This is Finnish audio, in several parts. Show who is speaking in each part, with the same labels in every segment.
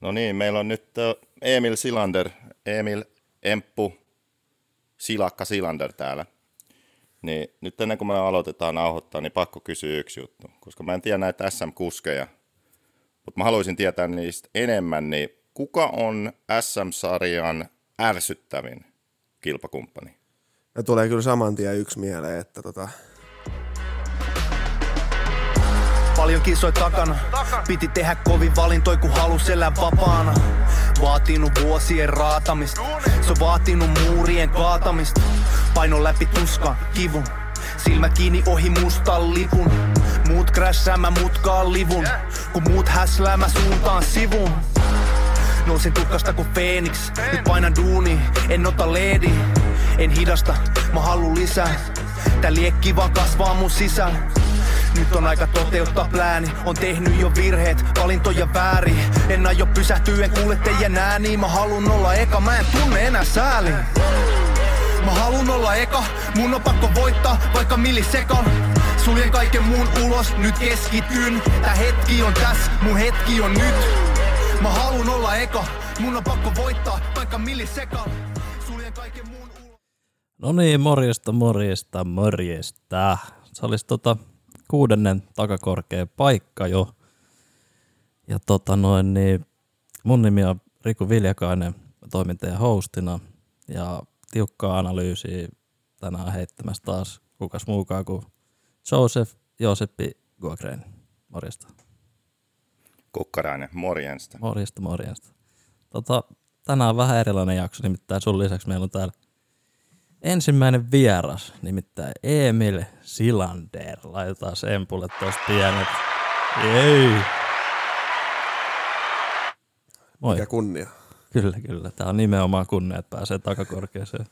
Speaker 1: No niin, meillä on nyt ö, Emil Silander, Emil Emppu Silakka Silander täällä. Niin nyt ennen kuin me aloitetaan nauhoittaa, niin pakko kysyä yksi juttu. Koska mä en tiedä näitä SM-kuskeja, mutta mä haluaisin tietää niistä enemmän, niin kuka on SM-sarjan ärsyttävin kilpakumppani?
Speaker 2: Ja tulee kyllä saman tien yksi mieleen, että tota,
Speaker 3: Paljon kisoi takana. Piti tehdä kovin valintoi, kun halus elää vapaana. Vaatinut vuosien raatamista. Se on vaatinut muurien kaatamista. Paino läpi tuskan, kivun. Silmä kiinni ohi mustan lipun. Muut crashaa, mä mutkaan livun. Kun muut häslää, mä suuntaan sivun. Nousin tukkasta kuin Phoenix. Nyt painan duuni, en ota leedi. En hidasta, mä haluun lisää. Tää liekki vaan kasvaa mun sisällä. Nyt on aika toteuttaa plääni. On tehnyt jo virheet, valintoja väärin. En aio pysähtyä, en kuule teidän ääni Mä halun olla eka, mä en tunne enää sääli Mä halun olla eka, mun on pakko voittaa Vaikka millisekan Suljen kaiken muun ulos, nyt keskityn. Tää hetki on tässä, mun hetki on nyt. Mä halun olla eka, mun on pakko voittaa Vaikka millisekan
Speaker 4: No niin, morjesta, morjesta, morjesta. Se olisi tota kuudennen takakorkea paikka jo. Ja tota noin, niin mun nimi on Riku Viljakainen, mä toimin teidän hostina. Ja tiukkaa analyysiä tänään heittämässä taas kukas muukaan kuin Joseph Joseppi Guagren. Morjesta.
Speaker 1: Kukkarainen, morjensta.
Speaker 4: Morjesta, morjesta. Tota, tänään on vähän erilainen jakso, nimittäin sun lisäksi meillä on täällä ensimmäinen vieras, nimittäin Emil Silander. Laitetaan Empulle tuossa pienet. Ei. Moi.
Speaker 2: mikä kunnia.
Speaker 4: Kyllä, kyllä. Tää on nimenomaan kunnia, että pääsee takakorkeeseen.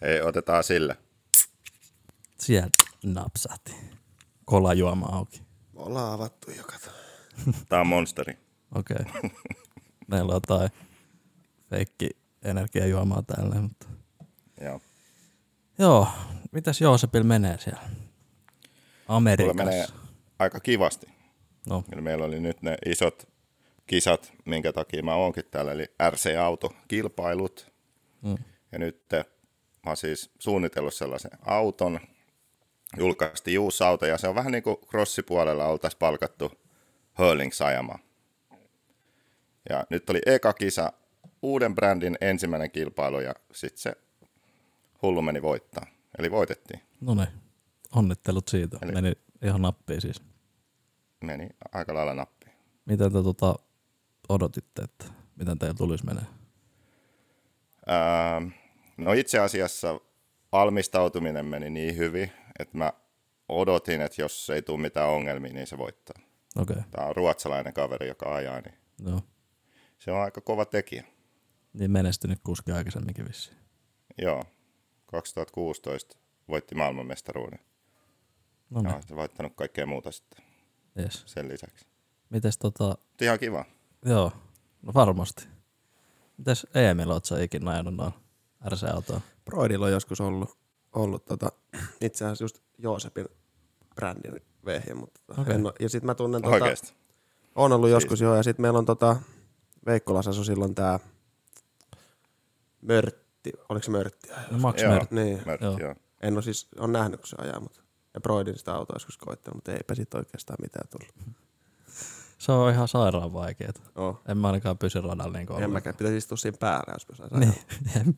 Speaker 1: Hei, otetaan sille.
Speaker 4: Sieltä napsahti. Kolajuoma auki.
Speaker 2: Me ollaan avattu jo, kato.
Speaker 1: Tää on monsteri.
Speaker 4: Okei. Okay. Meillä on jotain feikki energiajuomaa täällä, mutta...
Speaker 1: Joo.
Speaker 4: Joo, mitäs Joosepil menee siellä?
Speaker 1: Mulla
Speaker 4: Amerikassa.
Speaker 1: menee aika kivasti.
Speaker 4: No,
Speaker 1: Eli meillä oli nyt ne isot kisat, minkä takia mä oonkin täällä, eli RC-autokilpailut.
Speaker 4: Mm.
Speaker 1: Ja nyt mä oon siis suunnitellut sellaisen auton, julkaistiin uusi auto, ja se on vähän niin kuin crossipuolella oltaisiin palkattu Hurlings ajamaan. Ja nyt oli eka kisa, uuden brändin ensimmäinen kilpailu, ja sitten se hullu meni voittaa. Eli voitettiin.
Speaker 4: no niin. Onnittelut siitä.
Speaker 1: Eli-
Speaker 4: Meni ihan nappiin siis.
Speaker 1: Meni aika lailla nappiin.
Speaker 4: Miten te tota, odotitte, että miten teillä tulisi menee?
Speaker 1: Ää, no itse asiassa valmistautuminen meni niin hyvin, että mä odotin, että jos ei tule mitään ongelmia, niin se voittaa.
Speaker 4: Okay.
Speaker 1: Tämä on ruotsalainen kaveri, joka ajaa, niin
Speaker 4: joo.
Speaker 1: se on aika kova tekijä.
Speaker 4: Niin menestynyt kuski aikaisemminkin vissiin.
Speaker 1: Joo, 2016 voitti maailmanmestaruuden.
Speaker 4: No
Speaker 1: Ja
Speaker 4: niin,
Speaker 1: on se voittanut kaikkea muuta sitten
Speaker 4: yes.
Speaker 1: sen lisäksi.
Speaker 4: Mites tota,
Speaker 1: ihan kiva.
Speaker 4: joo, no varmasti. Mites Emil, oot sä ikinä ajanut noin RC-autoa?
Speaker 2: Broidilla on joskus ollut, ollut tota, itse asiassa just Joosepin brändin vehje, mutta tota,
Speaker 4: Okei.
Speaker 2: en ja sitten mä tunnen, tota,
Speaker 1: Oikeasti.
Speaker 2: on ollut joskus joo, ja sitten meillä on tota, Veikkolassa asui silloin tää Mörtti, oliko se Mörtti?
Speaker 4: No Max
Speaker 1: Joo.
Speaker 4: Mert.
Speaker 2: Niin,
Speaker 1: Mörtti,
Speaker 4: Joo.
Speaker 1: joo.
Speaker 2: en ole siis, on nähnyt kun se ajaa, mutta ja Broidin sitä autoa joskus koittanut, mutta eipä siitä oikeastaan mitään tullut.
Speaker 4: Se on ihan sairaan vaikeeta.
Speaker 2: Oh.
Speaker 4: En mä ainakaan pysy radalla niin
Speaker 2: En
Speaker 4: kuin
Speaker 2: mäkään, pitäisi istua siinä päällä, jos mä saisin
Speaker 4: Niin.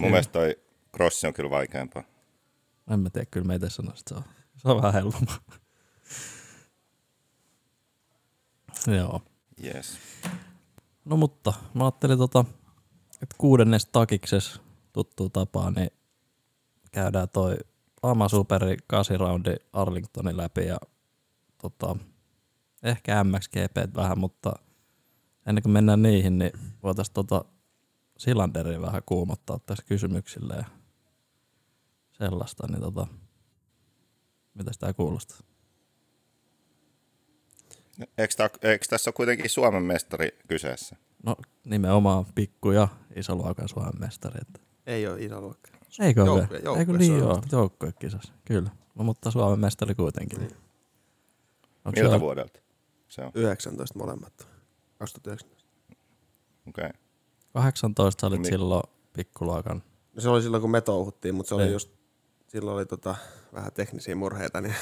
Speaker 1: Mun mielestä toi crossi on kyllä vaikeampaa.
Speaker 4: En mä tiedä, kyllä mä itse sanoisin, että se on, se on vähän helpompaa. Joo.
Speaker 1: Yes.
Speaker 4: No mutta mä ajattelin tota, että kuudennes takikses tuttuu tapaan, niin käydään toi Ama Superi 8 roundi Arlingtonin läpi ja tota, ehkä MXGP vähän, mutta ennen kuin mennään niihin, niin voitaisiin tota Silanderin vähän kuumottaa tässä kysymyksillä ja sellaista, niin tota, mitä tämä kuulostaa?
Speaker 1: Eikö, tää, eikö tässä ole kuitenkin Suomen mestari kyseessä?
Speaker 4: No nimenomaan pikku ja iso Suomen mestari. Että
Speaker 2: Ei ole iso luokka.
Speaker 4: Eikö ole?
Speaker 2: Joukkue-
Speaker 4: Eikö niin joo, joukkuekisassa, kyllä. No, mutta Suomen mestari kuitenkin. Niin. Onko
Speaker 1: Miltä
Speaker 4: se,
Speaker 1: vuodelta se on?
Speaker 2: 19 molemmat. 2019.
Speaker 1: Okei. Okay.
Speaker 4: 18 sä olit
Speaker 1: Mi-
Speaker 4: silloin pikkuluokan.
Speaker 2: No se oli silloin, kun me touhuttiin, mutta se oli
Speaker 4: Niin.
Speaker 2: just, silloin oli tota, vähän teknisiä murheita, niin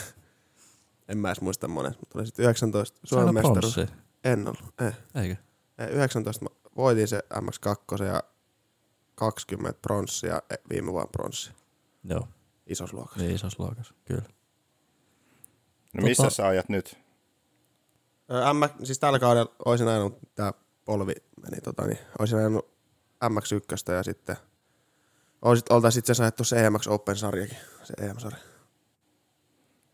Speaker 2: en mä edes muista monesta, mutta oli sitten 19 Suomen mestaruus. En ollut, eh.
Speaker 4: eikö?
Speaker 2: Eh, 19 mä voitin se MX2 ja 20 pronssia, eh, viime vuonna pronssia,
Speaker 4: Joo,
Speaker 2: isossa luokassa.
Speaker 4: niin isossa luokassa, kyllä.
Speaker 1: No missä
Speaker 4: Tota-
Speaker 1: sä ajat nyt?
Speaker 2: Ö, M, siis tällä kaudella olisin ajanut, tää polvi meni tota, niin olisin ajanut MX1 ja sitten olisit, oltais itse asiassa ajettu se EMX Open-sarjakin, se EM-sarja.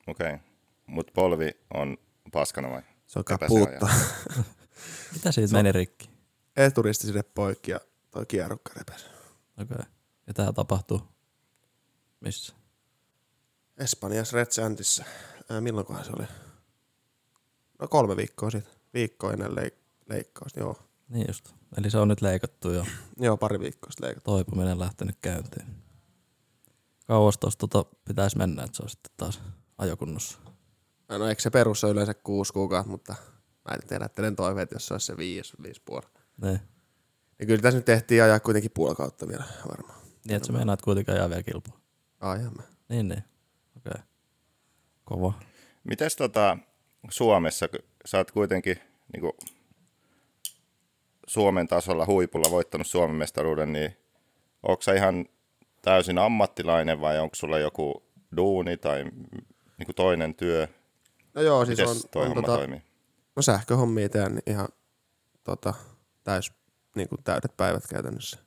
Speaker 1: Okei. Okay. Mut polvi on paskana vai?
Speaker 2: Se on
Speaker 1: Eipä se
Speaker 2: puutta.
Speaker 1: aja.
Speaker 4: Mitä siitä meni rikki?
Speaker 2: Eturisti sinne poikki ja toi kierrukka repesi.
Speaker 4: Okei. Okay. Ja tää tapahtuu missä?
Speaker 2: Espanjassa Red Santissä. Ää, milloinkohan se oli? No kolme viikkoa sitten. Viikko ennen leik- leikkausta, joo.
Speaker 4: Niin just. Eli se on nyt leikattu jo.
Speaker 2: Joo, pari viikkoa sitten leikattu.
Speaker 4: Toipuminen lähtenyt käyntiin. Kauas tosta tota pitäisi mennä, että se on sitten taas ajokunnossa.
Speaker 2: No eikö se perus ole yleensä kuusi kuukautta, mutta mä en tiedä, että toiveet, jos se olisi se viisi, viisi puoli.
Speaker 4: Niin.
Speaker 2: Ja kyllä tässä nyt tehtiin ajaa kuitenkin puoli kautta vielä varmaan.
Speaker 4: Niin, että sä meinaat kuitenkaan ajaa vielä kilpaa.
Speaker 2: Ai mä.
Speaker 4: Niin, niin. Okei. Okay. Kova.
Speaker 1: Mites tota Suomessa, kun sä oot kuitenkin niinku Suomen tasolla huipulla voittanut Suomen mestaruuden, niin onko sä ihan täysin ammattilainen vai onko sulla joku duuni tai niinku toinen työ?
Speaker 2: No joo, siis
Speaker 1: Miten
Speaker 2: on,
Speaker 1: toi
Speaker 2: on
Speaker 1: homma
Speaker 2: tota,
Speaker 1: toimii?
Speaker 2: No sähköhommia teen ihan tota, täys, niin kuin täydet päivät käytännössä.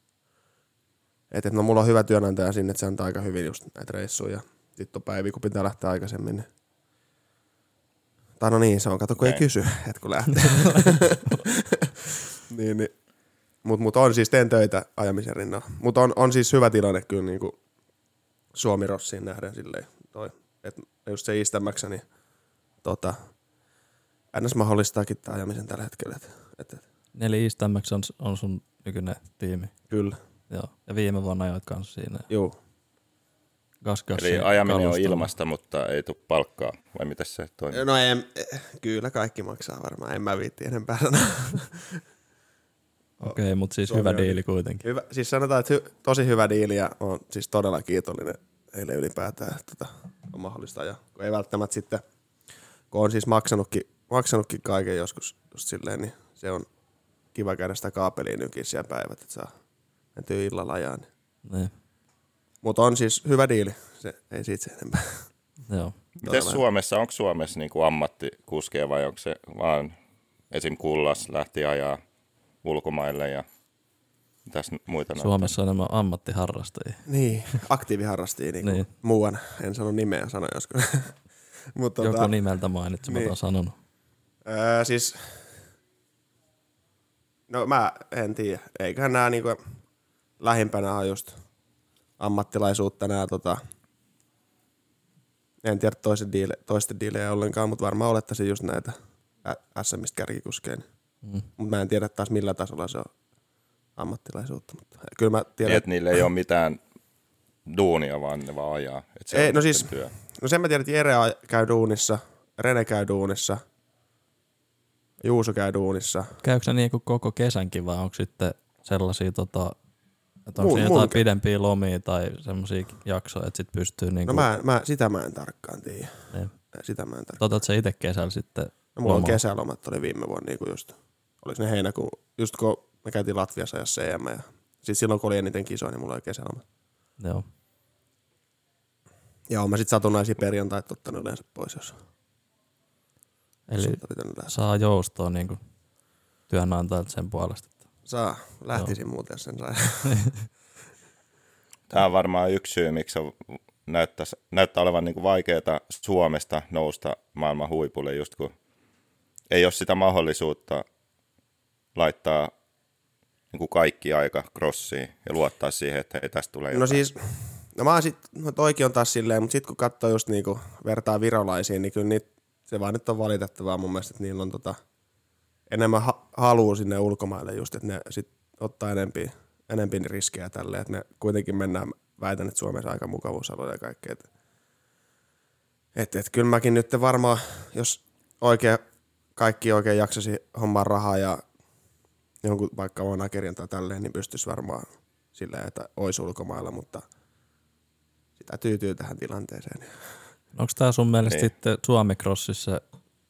Speaker 2: Et, et, no mulla on hyvä työnantaja sinne, että se antaa aika hyvin just näitä reissuja. Sitten on päiviä, kun pitää lähteä aikaisemmin. Niin. Tai no niin, se on, kato kun ei
Speaker 1: Näin.
Speaker 2: kysy, että kun lähtee. niin, niin. Mutta mut on siis, teen töitä ajamisen rinnalla. Mutta on, on siis hyvä tilanne kyllä niin kuin Suomi Rossiin nähden silleen. Toi. Et just se istämäksä, niin tota, ns. mahdollistaakin tämä ajamisen tällä hetkellä. Et, et, et,
Speaker 4: Neli East on, on sun nykyinen tiimi.
Speaker 2: kyllä,
Speaker 4: Joo. Ja viime vuonna ajoit kanssa siinä.
Speaker 2: juu.
Speaker 4: Gas, gas,
Speaker 1: Eli ajaminen on ilmasta, mutta ei tule palkkaa, vai miten se toimii?
Speaker 2: No en, kyllä kaikki maksaa varmaan, en mä viitti enempää sanoa.
Speaker 4: Okei, okay, mutta siis
Speaker 2: Suomi
Speaker 4: hyvä
Speaker 2: on-
Speaker 4: diili kuitenkin.
Speaker 2: Hyvä, siis sanotaan, että hy, tosi hyvä diili ja on siis todella kiitollinen heille ylipäätään, että tota, on mahdollista. Ja kun ei välttämättä sitten, kun on siis maksanutkin, maksanutkin kaiken joskus just silleen, niin se on kiva käydä sitä kaapelia nykin siellä päivät, että saa mentyä illalla ajaa. Niin.
Speaker 4: Niin.
Speaker 2: Mutta on siis hyvä diili, se, ei siitä sen enempää.
Speaker 4: Joo.
Speaker 1: Miten Suomessa, onko Suomessa niinku ammattikuskeja vai onko se vaan esim. Kullas lähti ajaa ulkomaille ja mitäs muita?
Speaker 4: Suomessa on enemmän ammattiharrastajia.
Speaker 2: Niin, aktiiviharrastajia niin
Speaker 4: Niin.
Speaker 2: muuan. En sano nimeä, sano joskus. Mutta
Speaker 4: Joku
Speaker 2: tota,
Speaker 4: nimeltä mainitsematon
Speaker 2: niin.
Speaker 4: sanonut.
Speaker 2: Öö, siis, no mä en tiedä. Eiköhän nämä niinku, lähimpänä on just ammattilaisuutta nämä tota, en tiedä toisen diile, toisten diilejä ollenkaan, mutta varmaan olettaisin just näitä SMistä kärkikuskeja.
Speaker 4: Mm.
Speaker 2: Mutta mä en tiedä taas millä tasolla se on ammattilaisuutta. Mutta kyllä mä tiedän,
Speaker 1: Niin, että niillä ei ole mitään duunia, vaan ne vaan ajaa. Et se
Speaker 2: Ei, no siis-
Speaker 1: työ.
Speaker 2: No sen mä tiedän, että Jere käy duunissa, Rene käy duunissa, Juuso käy duunissa.
Speaker 4: Käykö se niinku koko kesänkin vai onko sitten sellaisia, tota, että onko
Speaker 2: Mun-
Speaker 4: jotain
Speaker 2: kä-
Speaker 4: pidempiä lomia tai semmoisia jaksoja, että sit pystyy niinku,
Speaker 2: No mä, mä, sitä mä en tarkkaan tiedä.
Speaker 4: Niin.
Speaker 2: Sitä mä en tarkkaan.
Speaker 4: Totat se itse kesällä sitten
Speaker 2: No, mulla on kesälomat oli viime vuonna niin kuin just, oliko ne heinäkuun, just kun me käytiin Latviassa ja CM ja sit silloin kun oli eniten kisoja, niin mulla oli kesälomat.
Speaker 4: Joo.
Speaker 2: Ja oon mä sit satunnaisia perjantait ottanut yleensä pois, jos
Speaker 4: Eli saa joustoa niinku työnantajalta sen puolesta. että-
Speaker 2: Saa, lähtisin muuten, jos sen sai.
Speaker 1: Tämä on varmaan yksi syy, miksi on, näyttäisi, näyttää olevan niin vaikeaa Suomesta nousta maailman huipulle, just kun ei ole sitä mahdollisuutta laittaa niin kuin kaikki aika crossiin ja luottaa siihen, että hei, tästä tulee
Speaker 2: No
Speaker 1: jotain.
Speaker 2: siis, no mä oon sit, no toikin on taas silleen, mutta sit kun katsoo just niinku vertaa virolaisiin, niin kyllä niitä, se vaan nyt on valitettavaa mun mielestä, että niillä on tota, enemmän ha- halua sinne ulkomaille just, että ne sit ottaa enempi, enempi riskejä tälle, että me kuitenkin mennään, väitän, että Suomessa aika mukavuusalueella ja kaikkea. Et, et, et, kyllä mäkin nyt varmaan, jos oikein, kaikki oikein jaksasi hommaa rahaa ja jonkun vaikka managerin tai tälleen, niin pystyisi varmaan silleen, että olisi ulkomailla, mutta sitä tyytyy tähän tilanteeseen.
Speaker 4: Onko tämä sun mielestä
Speaker 1: Niin.
Speaker 4: sitten Suomi Crossissa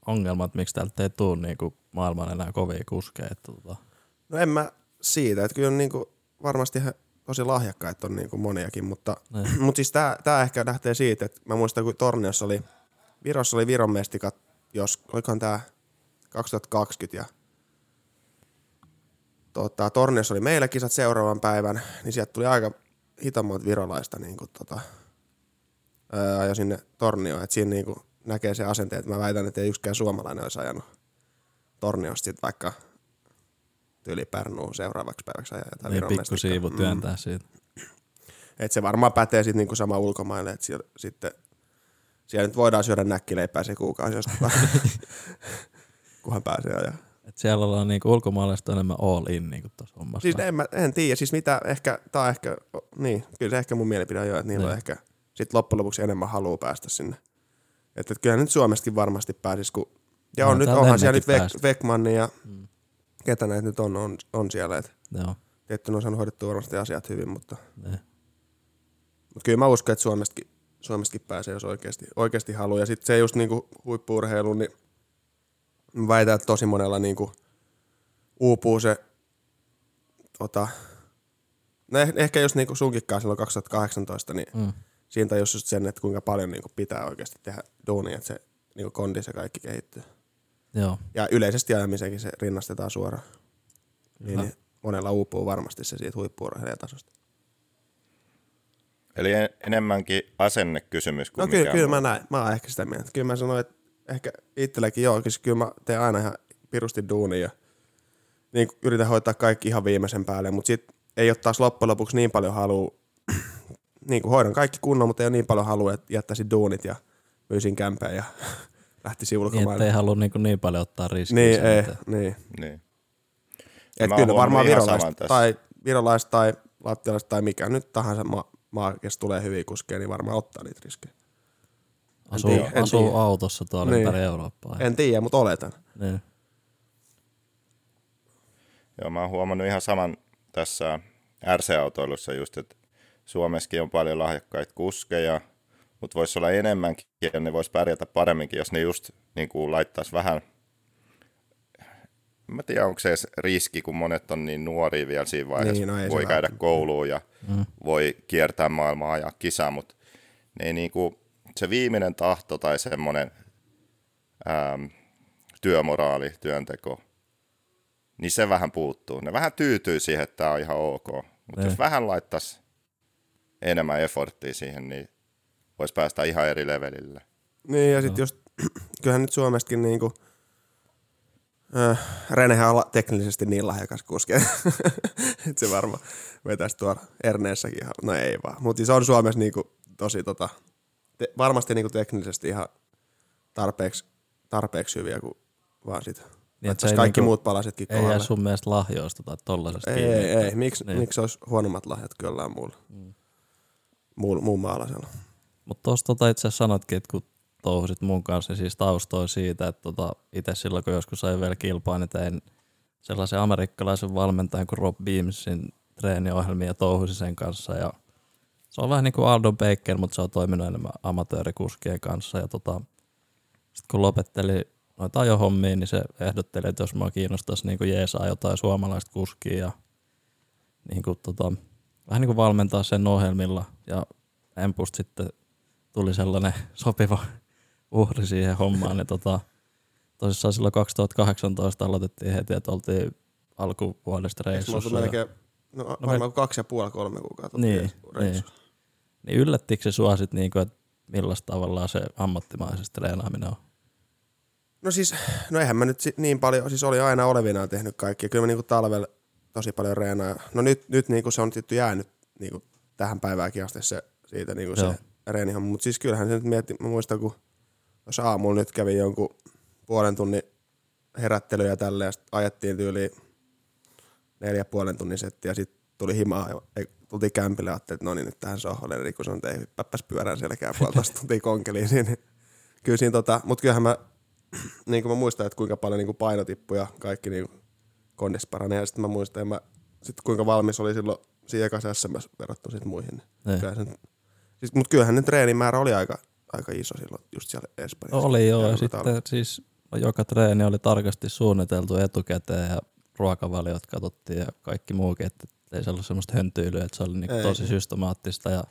Speaker 4: ongelma, että miksi täältä ei tule niinku maailman enää kovia kuskeja? Että tota,
Speaker 2: No en mä siitä, että kyllä on niinku varmasti he tosi lahjakkaita on niinku moniakin, mutta,
Speaker 4: Niin.
Speaker 2: mutta siis tää, tää ehkä lähtee siitä, että mä muistan kun Torniossa oli, Virossa oli Viron mestikat, jos, olikohan tää 2020 ja tota, Torniossa oli meillä kisat seuraavan päivän, niin sieltä tuli aika hitammoit virolaista niin kuin, tota, ää, ajo sinne Tornioon, että siinä niin kuin, näkee se asenteet, että mä väitän, että ei yksikään suomalainen olisi ajanut Torniosta sit vaikka tyyli Pärnuun seuraavaksi päiväksi ajaa jotain
Speaker 4: niin pikku siivu työntää siitä.
Speaker 2: Et se varmaan pätee sitten niinku sama ulkomaille, että siellä, sitten siellä nyt voidaan syödä näkkileipää se kuukausi, jos kunhan pääsee ajaa.
Speaker 4: Et siellä ollaan niinku ulkomaalaiset enemmän all in niinku tuossa hommassa.
Speaker 2: Siis en, mä, en tiedä, siis mitä ehkä, tää on ehkä, niin, kyllä se ehkä mun mielipide on jo, että niillä on
Speaker 4: Niin.
Speaker 2: ehkä sit loppujen lopuksi enemmän halua päästä sinne. Että et kyllä nyt Suomestakin varmasti pääsis, kun, ja
Speaker 4: No,
Speaker 2: on nyt,
Speaker 4: täältä
Speaker 2: onhan siellä nyt
Speaker 4: ennenkin
Speaker 2: Vek,
Speaker 4: pääsi.
Speaker 2: Vekmanni ja
Speaker 4: Mm.
Speaker 2: ketä näitä nyt on, on, on siellä, että
Speaker 4: Joo.
Speaker 2: tietty ne on saanut hoidettua varmasti asiat hyvin, mutta,
Speaker 4: Niin.
Speaker 2: mutta kyllä mä uskon, että Suomestakin, Suomestakin pääsee, jos oikeasti, oikeasti haluaa. Ja sitten se just niinku huippuurheilu, niin väitän, että tosi monella niinku uupuu se, tota, no eh- ehkä just niinku sunkikkaan silloin 2018, niin
Speaker 4: Mm.
Speaker 2: Siinä tajus just sen, että kuinka paljon niinku pitää oikeasti tehdä duunia, että se niinku kondis ja kaikki kehittyy.
Speaker 4: Joo.
Speaker 2: Ja yleisesti ajamisenkin se rinnastetaan suoraan. Niin, niin monella uupuu varmasti se siitä huippuurheilijatasosta.
Speaker 1: Eli en- enemmänkin asennekysymys kuin
Speaker 2: No kyllä, kyllä mä näin. Mä oon ehkä sitä mieltä. Kyllä mä sanoin, että ehkä itselläkin joo, siis kyllä mä teen aina ihan pirusti duunia ja niin kuin yritän hoitaa kaikki ihan viimeisen päälle, mutta sit ei ole taas loppujen lopuksi niin paljon halua, niin kuin hoidan kaikki kunnon, mutta ei ole niin paljon halua, että jättäisin duunit ja myisin kämpeen ja lähtisin
Speaker 4: Niin,
Speaker 2: ulkomaille.
Speaker 4: ettei halua niinku niin paljon ottaa riskiä.
Speaker 2: Niin,
Speaker 4: sen
Speaker 2: ei,
Speaker 4: eteen.
Speaker 2: niin.
Speaker 1: Niin.
Speaker 2: Et
Speaker 1: Mä
Speaker 2: kyllä varmaan virolaiset tai, virolaiset tai lattialaiset tai mikä nyt tahansa maa, maa jos tulee hyviä kuskeja, niin varmaan ottaa niitä riskejä.
Speaker 4: Asuu,
Speaker 2: tiedä, en
Speaker 4: asuu
Speaker 2: tiedä.
Speaker 4: autossa tuolla
Speaker 2: Niin.
Speaker 4: ympäri Eurooppaa.
Speaker 2: En tiedä, mutta oletan.
Speaker 4: Niin.
Speaker 1: Joo, mä oon huomannut ihan saman tässä RC-autoilussa just, että Suomessakin on paljon lahjakkaita kuskeja, mutta voisi olla enemmänkin ja ne voisi pärjätä paremminkin, jos ne just niin kuin laittaisi vähän, en mä tiedä onko se edes riski, kun monet on niin nuoria vielä siinä vaiheessa,
Speaker 2: Niin, no
Speaker 1: voi käydä
Speaker 2: välttämättä.
Speaker 1: kouluun ja mm. voi kiertää maailmaa ja kisaa, mutta ne ei niin kuin, se viimeinen tahto tai semmoinen ähm, työmoraali, työnteko, niin se vähän puuttuu. Ne vähän tyytyy siihen, että tämä on ihan ok. Mutta
Speaker 4: Niin.
Speaker 1: jos vähän laittaisi enemmän efforttia siihen, niin voisi päästä ihan eri levelille.
Speaker 2: Niin, ja sitten just, kyllähän nyt Suomestakin niinku, äh, Renehän on teknisesti niin lahjakas kuski, että se varmaan vetäisi tuolla Erneessäkin ihan, no ei vaan. Mutta se on Suomessa niinku tosi tota, te, varmasti niinku teknisesti ihan tarpeeksi, tarpeeksi hyviä, kun vaan sit
Speaker 4: Niin, että
Speaker 2: niin,
Speaker 4: ei
Speaker 2: kaikki
Speaker 4: niinku-
Speaker 2: muut palasetkin
Speaker 4: Ei jää
Speaker 2: kohdalle.
Speaker 4: sun mielestä lahjoista tai tollasesta
Speaker 2: Ei,
Speaker 4: kiinni,
Speaker 2: ei, ei. Miksi
Speaker 4: niin.
Speaker 2: miksi olisi huonommat lahjat kuin jollain muulla? Mm. Muun, muun maalaisella.
Speaker 4: Mutta tuossa tota itse asiassa sanotkin, että kun touhusit mun kanssa, siis taustoi siitä, että tota, itse silloin kun joskus sai vielä kilpaa, niin tein sellaisen amerikkalaisen valmentajan kuin Rob Beamsin treeniohjelmia ja touhusin sen kanssa. Ja se on vähän niin kuin Aldo Baker, mutta se on toiminut enemmän amatöörikuskien kanssa. Ja tota, sitten kun lopetteli noita ajohommia, niin se ehdotteli, että jos mua kiinnostaisi niin jeesaa jotain suomalaista kuskia ja niin kuin, tota, vähän niin kuin valmentaa sen ohjelmilla. Ja Empusta sitten tuli sellainen sopiva uhri siihen hommaan. Niin tota, tosissaan silloin 2018 aloitettiin heti, että oltiin alkuvuodesta
Speaker 2: me
Speaker 4: reissussa. ja-
Speaker 2: melkein, no, varmaan kaksi ja puoli, kolme kuukautta.
Speaker 4: Niin, niin. Niin yllättikö se sua sit niinku, että millaista tavallaan se ammattimaisesti treenaaminen on?
Speaker 2: No siis, no eihän mä nyt niin paljon, siis oli aina olevinaan tehnyt kaikki. Kyllä mä niinku talvella tosi paljon reenaa. No nyt, nyt niinku se on tietty jäänyt niinku tähän päiväänkin asti se, siitä niinku
Speaker 4: Joo.
Speaker 2: se reenihomma. Mutta siis kyllähän se nyt mietti, mä muistan kun jos aamulla nyt kävi jonkun puolen tunnin herättely ja tälleen, ja ajettiin tyyli neljä puolen tunnin setti ja sitten tuli himaa ja tultiin kämpille ja ajattelin, että no niin nyt tähän sohvalle, niin kun se on ei hyppäppäs pyörän selkää puolitoista tuntia konkeliin, niin kyllä siinä tota, mutta kyllähän mä, niin kuin mä muistan, että kuinka paljon niin kuin painotippuja kaikki niin kuin kondis paranee. Ja sitten mä muistan, mä, sit kuinka valmis oli silloin siinä ekassa SMS verrattuna sit muihin. Niin
Speaker 4: Niin.
Speaker 2: kyllä sen, siis, mutta kyllähän ne treenimäärä oli aika, aika iso silloin just siellä Espanjassa.
Speaker 4: Oli joo, ja
Speaker 2: Ja
Speaker 4: sitten
Speaker 2: talvi.
Speaker 4: siis joka treeni oli tarkasti suunniteltu etukäteen ja ruokavaliot katsottiin ja kaikki muukin, että ei se ollut semmoista höntyilyä, että se oli niinku
Speaker 2: Ei.
Speaker 4: tosi systemaattista ja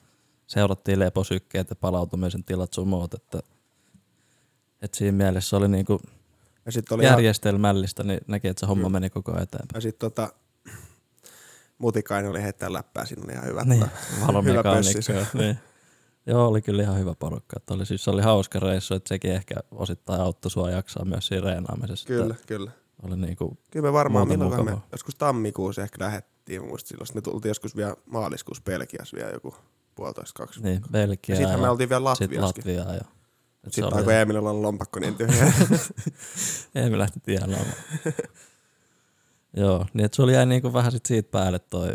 Speaker 4: seurattiin leposykkeet ja palautumisen tilat sun muut, että, että siinä mielessä oli niinku
Speaker 2: Ja sitten oli ihan,
Speaker 4: järjestelmällistä, niin näki, että se homma
Speaker 2: Kyllä.
Speaker 4: meni koko ajan eteenpäin.
Speaker 2: ja sit tota, Mutikainen oli heittää läppää, siinä oli ihan hyvä.
Speaker 4: Niin,
Speaker 2: tota,
Speaker 4: valomekaanikko. niin. Joo, oli kyllä ihan hyvä porukka. Että oli, siis se oli hauska reissu, että sekin ehkä osittain auttoi sua jaksaa myös siinä reenaamisessa.
Speaker 2: Kyllä, kyllä.
Speaker 4: Oli niinku,
Speaker 2: Kyllä me varmaan, milloin me, joskus tammikuussa ehkä lähettiin, mä muistan silloin. Sitten me tultiin joskus vielä maaliskuussa Belgiassa vielä joku puolitoista kaksi.
Speaker 4: niin, Belgia
Speaker 2: Ja sittenhän me oltiin vielä
Speaker 4: Sitten
Speaker 2: Latviassakin.
Speaker 4: Latviaa jo.
Speaker 2: Sitten alkoi Emilillä olla lompakko niin tyhjä.
Speaker 4: Ei me lähti tienaamaan. Joo, niin että sulla jäi niinku vähän sit siitä päälle toi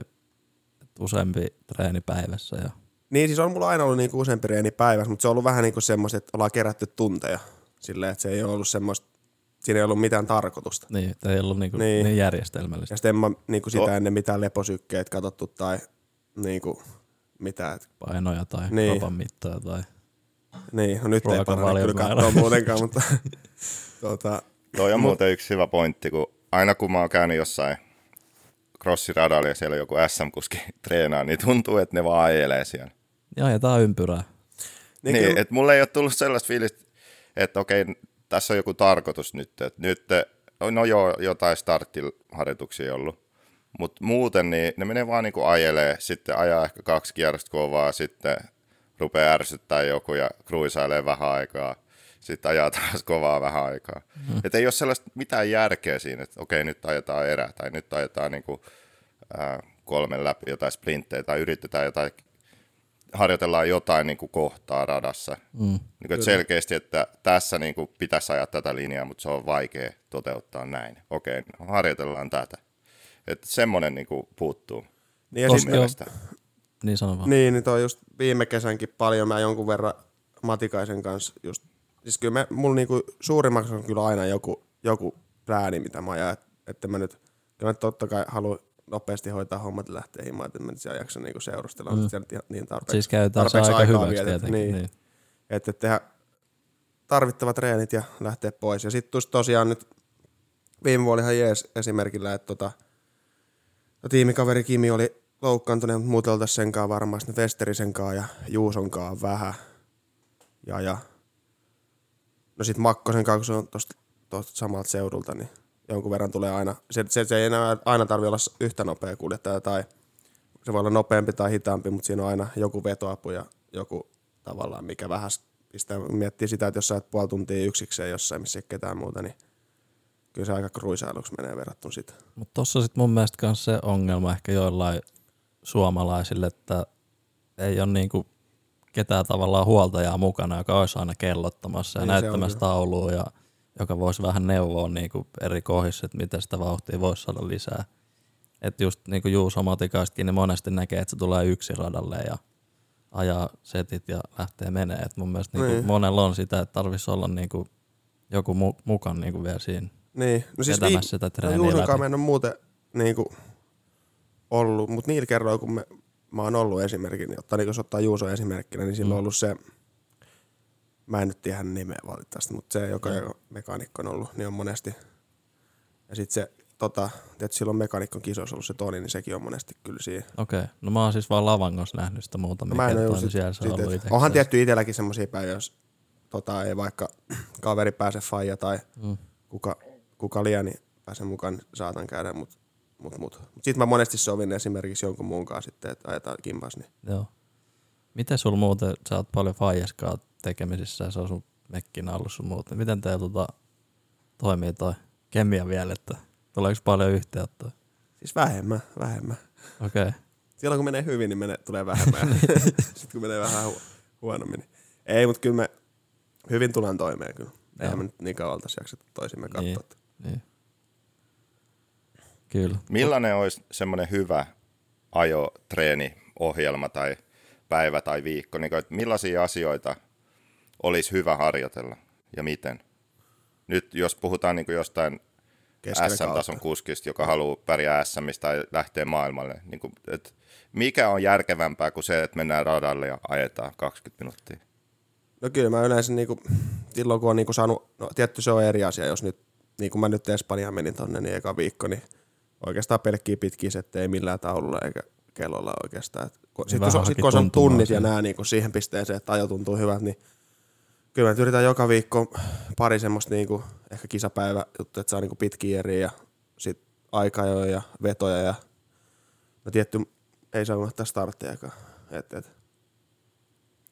Speaker 4: useampi treeni päivässä. Ja,
Speaker 2: niin siis on mulla aina ollut niinku useampi reeni päivässä, mutta se on ollut vähän niinku semmoista, että ollaan kerätty tunteja. Silleen, että se ei ole ollut semmoista, siinä ei ollut mitään tarkoitusta.
Speaker 4: niin, että ei ollut niinku
Speaker 2: Niin.
Speaker 4: niin. järjestelmällistä.
Speaker 2: Ja sitten en mä niinku sitä
Speaker 1: No.
Speaker 2: ennen mitään leposykkeet katsottu tai niinku mitään. Et,
Speaker 4: Painoja tai
Speaker 2: Niin.
Speaker 4: niin. kropan mittoja tai...
Speaker 2: niin, no nyt ei parane kyllä katsoa muutenkaan, mutta tota,
Speaker 1: Toi on muuten yksi hyvä pointti, kun aina kun mä oon käynyt jossain crossiradalla ja siellä on joku SM-kuski treenaa, niin tuntuu, että ne vaan ajelee siellä.
Speaker 4: Ja ajetaan ympyrää.
Speaker 2: niin,
Speaker 1: Niin,
Speaker 2: kyllä,
Speaker 1: että mulle ei ole tullut sellaista fiilistä, että okei, tässä on joku tarkoitus nyt, että nyt, no joo, jotain starttiharjoituksia ollut, mutta muuten niin ne menee vaan niinku ajelee, sitten ajaa ehkä kaksi kierrosta kovaa, sitten rupeaa ärsyttää joku ja kruisailee vähän aikaa, sitten ajaa taas kovaa vähän aikaa. Mm. Että ei ole sellaista mitään järkeä siinä, että okei, nyt ajetaan erä tai nyt ajetaan niinku, ää, kolmen läpi jotain sprinttejä tai yritetään jotain harjoitellaan jotain niin kuin kohtaa radassa. Mm. Niin kuin, että selkeästi, että tässä niin kuin, pitäisi ajaa tätä linjaa, mutta se on vaikea toteuttaa näin. Okei, no, harjoitellaan tätä. Että semmoinen niin kuin, puuttuu.
Speaker 2: niin, ja.
Speaker 4: Niin sano vaan.
Speaker 2: Niin, niin toi just viime kesänkin paljon mä jonkun verran Matikaisen kanssa just, siis kyllä me, mulla niinku suurimmaksi on kyllä aina joku, joku plääni, mitä mä ajan, että, mä nyt, kyllä mä totta kai haluan nopeasti hoitaa hommat ja lähteä himaan, että mä nyt siellä jaksa niinku seurustella, mm. siellä niin tarpeeksi,
Speaker 4: Siis käytetään
Speaker 2: tarpeeksi
Speaker 4: aika
Speaker 2: aikaa
Speaker 4: hyväksi tietenkin.
Speaker 2: Niin,
Speaker 4: Niin.
Speaker 2: että tehdä tarvittavat treenit ja lähteä pois. Ja sitten tosiaan nyt viime vuonna ihan jees esimerkillä, että tota, no tiimikaveri Kimi oli loukkaantunut, mutta muuten oltaisiin sen kanssa varmaan sitten Westerisen kanssa ja Juuson kanssa vähän. Ja, ja no sitten Makkosen kanssa, kun se on tosta, tosta samalta seudulta, niin jonkun verran tulee aina, se, se, se ei enää aina tarvi olla yhtä nopea kuljettaja tai se voi olla nopeampi tai hitaampi, mutta siinä on aina joku vetoapu ja joku tavallaan, mikä vähän pistää, miettii sitä, että jos sä oot puoli tuntia yksikseen jossain, missä ei ketään muuta, niin kyllä se aika kruisailuksi menee verrattuna sitä.
Speaker 4: Mutta tossa sit mun mielestä kans se ongelma ehkä joillain suomalaisille, että ei ole niinku ketään tavallaan huoltajaa mukana, joka olisi aina kellottamassa ja
Speaker 2: Niin,
Speaker 4: näyttämässä taulua ja joka voisi vähän neuvoa niinku eri kohdissa, että miten sitä vauhtia voisi saada lisää. Että just niinku Juuso Matikaistakin, niin monesti näkee, että se tulee yksi radalle ja ajaa setit ja lähtee menee. Et mun mielestä niinku
Speaker 2: Niin.
Speaker 4: monella on sitä, että tarvitsisi olla niinku joku mu- mukaan niinku vielä siinä.
Speaker 2: Niin, no siis
Speaker 4: Vetämässä sitä
Speaker 2: no
Speaker 4: treeniä
Speaker 2: kanssa
Speaker 4: läpi.
Speaker 2: ole muuten niin kuin, ollut, mutta niillä kerroilla, kun me, mä oon ollut esimerkiksi, niin ottaa, niin jos ottaa Juuson esimerkkinä, niin sillä on ollut se, mä en nyt tiedä hänen nimeä valitettavasti, mutta se, joka mm. mekaanikko on ollut, niin on monesti, ja sitten se, tota, että silloin mekaanikon kisoissa ollut se Toni, niin sekin on monesti kyllä siinä.
Speaker 4: Okei, no mä oon siis vaan Lavangossa nähnyt sitä muutamia
Speaker 2: No mä en
Speaker 4: kertoja, niin
Speaker 2: sit,
Speaker 4: siellä se
Speaker 2: sit,
Speaker 4: on ollut itsekseen.
Speaker 2: onhan tietty itselläkin semmoisia päiviä, jos tota, ei vaikka kaveri pääse faija tai
Speaker 4: Mm.
Speaker 2: kuka, kuka liian, niin pääsen mukaan, niin saatan käydä, mutta mut, mut. mut sitten mä monesti sovin esimerkiksi jonkun muun kanssa sitten, että ajetaan kimpas, niin
Speaker 4: Joo. Miten sul muuten, sä oot paljon faijaskaa tekemisissä ja se on sun mekkinä ollut sun muuten. Miten teillä tota, toimii toi kemia vielä, että tuleeko paljon yhteyttä?
Speaker 2: siis vähemmän, vähemmän.
Speaker 4: Okei. Okay.
Speaker 2: Silloin kun menee hyvin, niin menee, tulee vähemmän. sitten kun menee vähän hu- huonommin, niin ei, mutta kyllä me hyvin tullaan toimeen kyllä. Eihän me nyt niin kauan oltaisi jaksettu toisimme katsoa.
Speaker 4: Niin.
Speaker 2: Niin.
Speaker 4: Niin. Kyllä.
Speaker 1: Millainen olisi semmoinen hyvä ajotreeniohjelma tai päivä tai viikko? Niin kuin, että millaisia asioita olisi hyvä harjoitella ja miten? Nyt jos puhutaan niin kuin jostain SM-tason
Speaker 2: kautta.
Speaker 1: kuskista, joka haluaa pärjää SMistä tai lähteä maailmalle. Niin kuin, et mikä on järkevämpää kuin se, että mennään radalle ja ajetaan 20 minuuttia?
Speaker 2: No kyllä mä yleensä niinku, silloin kun on niinku saanut, no tietty se on eri asia, jos nyt, niin kuin mä nyt Espanjaan menin tonne, niin eka viikko, niin oikeastaan pelkkiä pitkiä settejä millään taululla eikä kellolla oikeastaan. Sitten kun, sit, kun, on tunnit ja nää niinku siihen pisteeseen, että ajo tuntuu hyvältä, niin kyllä mä nyt yritän joka viikko pari semmoista niinku, ehkä kisapäivä juttu, että saa niinku pitkiä eriä ja sit aikajoja ja vetoja ja no tietty ei saa unohtaa starttejakaan. Et, et.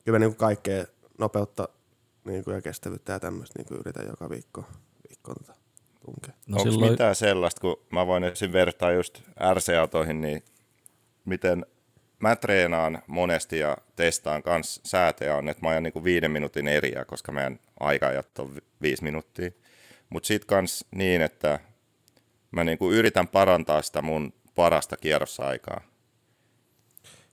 Speaker 2: Kyllä mä niinku kaikkea nopeutta niinku ja kestävyyttä ja tämmöistä niinku yritän joka viikko, viikko tota, tunkea.
Speaker 4: No
Speaker 1: Onko
Speaker 4: silloin,
Speaker 1: mitään sellaista, kun mä voin esim. vertaa just RC-autoihin, niin miten mä treenaan monesti ja testaan kans säätöjä on, että mä ajan niinku viiden minuutin eriä, koska meidän aikaajat on vi- viisi minuuttia. Mutta sit kans niin, että mä niinku yritän parantaa sitä mun parasta kierrosaikaa.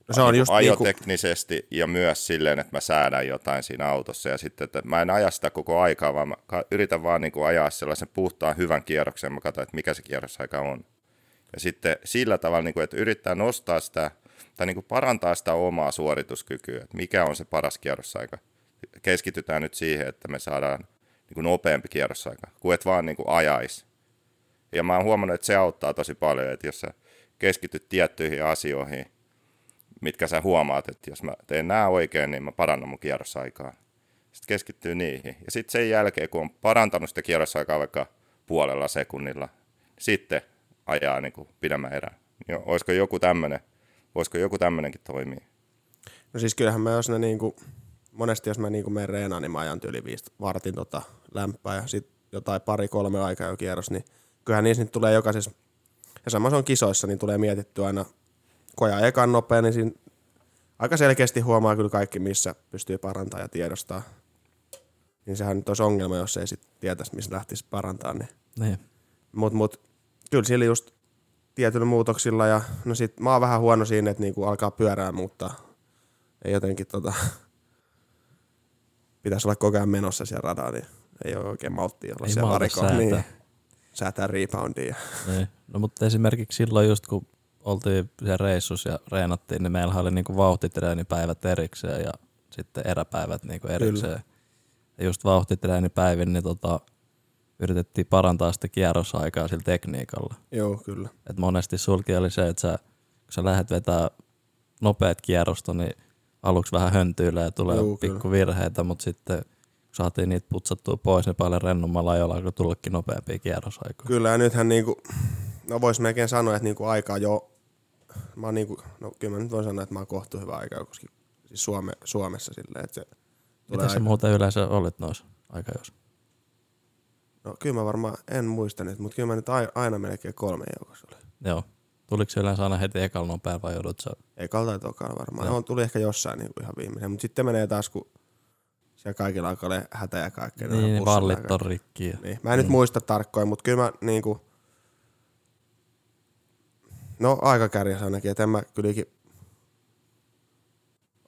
Speaker 2: No se on just
Speaker 1: ajoteknisesti ja myös silleen, että mä säädän jotain siinä autossa ja sitten, että mä en aja sitä koko aikaa, vaan mä yritän vaan niin kuin ajaa sellaisen puhtaan hyvän kierroksen, mä katson, että mikä se kierrosaika on. Ja sitten sillä tavalla, niin kuin, että yrittää nostaa sitä tai niin kuin parantaa sitä omaa suorituskykyä, että mikä on se paras kierrosaika. Keskitytään nyt siihen, että me saadaan niin kuin nopeampi kierrosaika, kuin et vaan niin kuin ajaisi. Ja mä oon huomannut, että se auttaa tosi paljon, että jos sä keskityt tiettyihin asioihin, mitkä sä huomaat, että jos mä teen nämä oikein, niin mä parannan mun kierrosaikaa. Sitten keskittyy niihin. Ja sitten sen jälkeen, kun on parantanut sitä kierrosaikaa vaikka puolella sekunnilla, sitten ajaa niin kuin pidemmän erän. Niin olisiko joku tämmöinen, voisiko joku tämmöinenkin toimia?
Speaker 2: no siis kyllähän mä jos ne niinku, monesti jos mä niinku menen reenaan, niin mä ajan yli viisi vartin tota lämpää ja sit jotain pari kolme aikaa jo kierros, niin kyllähän niissä nyt tulee jokaisessa, ja sama se on kisoissa, niin tulee mietitty aina, ajaa ekan nopea, niin siinä aika selkeästi huomaa kyllä kaikki, missä pystyy parantamaan ja tiedostaa. Niin sehän nyt olisi ongelma, jos ei sitten tietäisi, missä lähtisi parantaa. Niin.
Speaker 4: niin.
Speaker 2: Mut, mut, kyllä sillä just tietyillä muutoksilla ja no sit mä oon vähän huono siinä, että niinku alkaa pyörää muuttaa. Ei jotenkin tota, pitäisi olla koko ajan menossa siellä radalla, niin ei ole oikein malttia olla
Speaker 4: Ei
Speaker 2: siellä varikolla.
Speaker 4: säätää.
Speaker 2: Niin, säätää reboundia.
Speaker 4: Niin. No mutta esimerkiksi silloin just kun oltiin siellä reissussa ja reenattiin, niin meillä oli niinku vauhtitreenipäivät erikseen ja sitten eräpäivät niinku erikseen. Ja just vauhtitreenipäivin, niin tota, yritettiin parantaa sitä kierrosaikaa sillä tekniikalla.
Speaker 2: Joo, kyllä.
Speaker 4: Et monesti sulki oli se, että sä, kun sä lähdet vetää nopeat kierrosta, niin aluksi vähän höntyyllä ja tulee
Speaker 2: kyllä.
Speaker 4: pikku virheitä, mutta sitten kun saatiin niitä putsattua pois, niin paljon rennommalla ajolla alkoi tullakin nopeampia kierrosaikoja.
Speaker 2: Kyllä ja nythän niinku, no vois melkein sanoa, että niinku aikaa jo, mä oon niinku, no kyllä mä nyt voin sanoa, että mä oon kohtu hyvä aikaa, koska siis Suome, Suomessa silleen, että se
Speaker 4: Mitä sä muuten yleensä olit noissa aikajoissa?
Speaker 2: No kyllä mä varmaan, en muista nyt, mutta kyllä mä nyt ai- aina melkein kolme joukossa oli.
Speaker 4: Joo. Tuliko se yleensä aina heti ekalla nopealla vai joudut sä?
Speaker 2: Ei kalta tokaan varmaan.
Speaker 4: Joo.
Speaker 2: No. tuli ehkä jossain niin ihan viimeisen, mutta sitten menee taas, kun siellä kaikilla alkaa olla hätä ja kaikkea. ne on
Speaker 4: Niin,
Speaker 2: bussilla
Speaker 4: vallit on rikki.
Speaker 2: Niin. Mä en mm. nyt muista tarkkoin, mutta kyllä mä niinku, no aika kärjäs ainakin, että en mä kyllä ikin,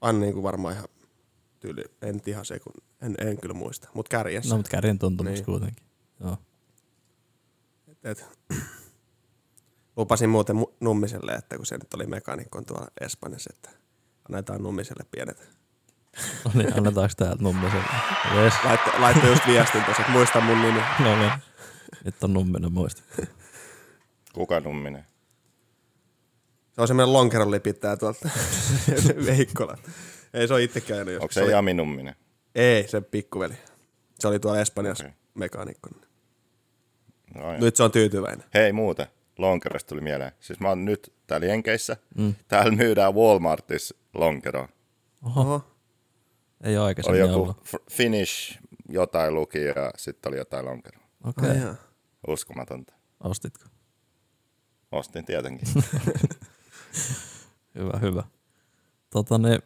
Speaker 2: aina niinku varmaan ihan tyyli, en ihan sekun, en, en kyllä muista, mutta kärjessä.
Speaker 4: No, mutta kärjen tuntumus
Speaker 2: Niin.
Speaker 4: niin. kuitenkin. Joo.
Speaker 2: Et, lupasin muuten mu- Nummiselle, että kun se nyt oli mekaanikko tuolla Espanjassa, että annetaan Nummiselle pienet.
Speaker 4: No niin, annetaanko täältä nummiselle? Yes.
Speaker 2: Laitto, laittoi just viestin tuossa, että muista mun nimi.
Speaker 4: No niin. Nyt on numminen muista.
Speaker 1: Kuka numminen?
Speaker 2: Se on semmoinen lonkeron lipittää tuolta Veikkola. Ei se ole itse käynyt.
Speaker 1: Onko se
Speaker 2: oli,
Speaker 1: Jami numminen?
Speaker 2: Ei, se pikkuveli. Se oli tuolla Espanjassa okay. mekaanikko.
Speaker 1: No.
Speaker 2: Nyt se on tyytyväinen.
Speaker 1: Hei muuten, Lonkerosta tuli mieleen. Siis mä oon nyt täällä Jenkeissä. Mm. Täällä myydään Walmartissa lonkeroa.
Speaker 4: Oho,
Speaker 2: Oho.
Speaker 4: ei ole
Speaker 1: Oli
Speaker 4: aikaisemmin
Speaker 1: joku
Speaker 4: ollut.
Speaker 1: f- Finnish jotain luki ja sitten oli jotain lonkeroa.
Speaker 4: Okei, okay.
Speaker 1: Uskomatonta.
Speaker 4: ostitko?
Speaker 1: Ostin tietenkin.
Speaker 4: Hyvä, hyvä. Tota niin,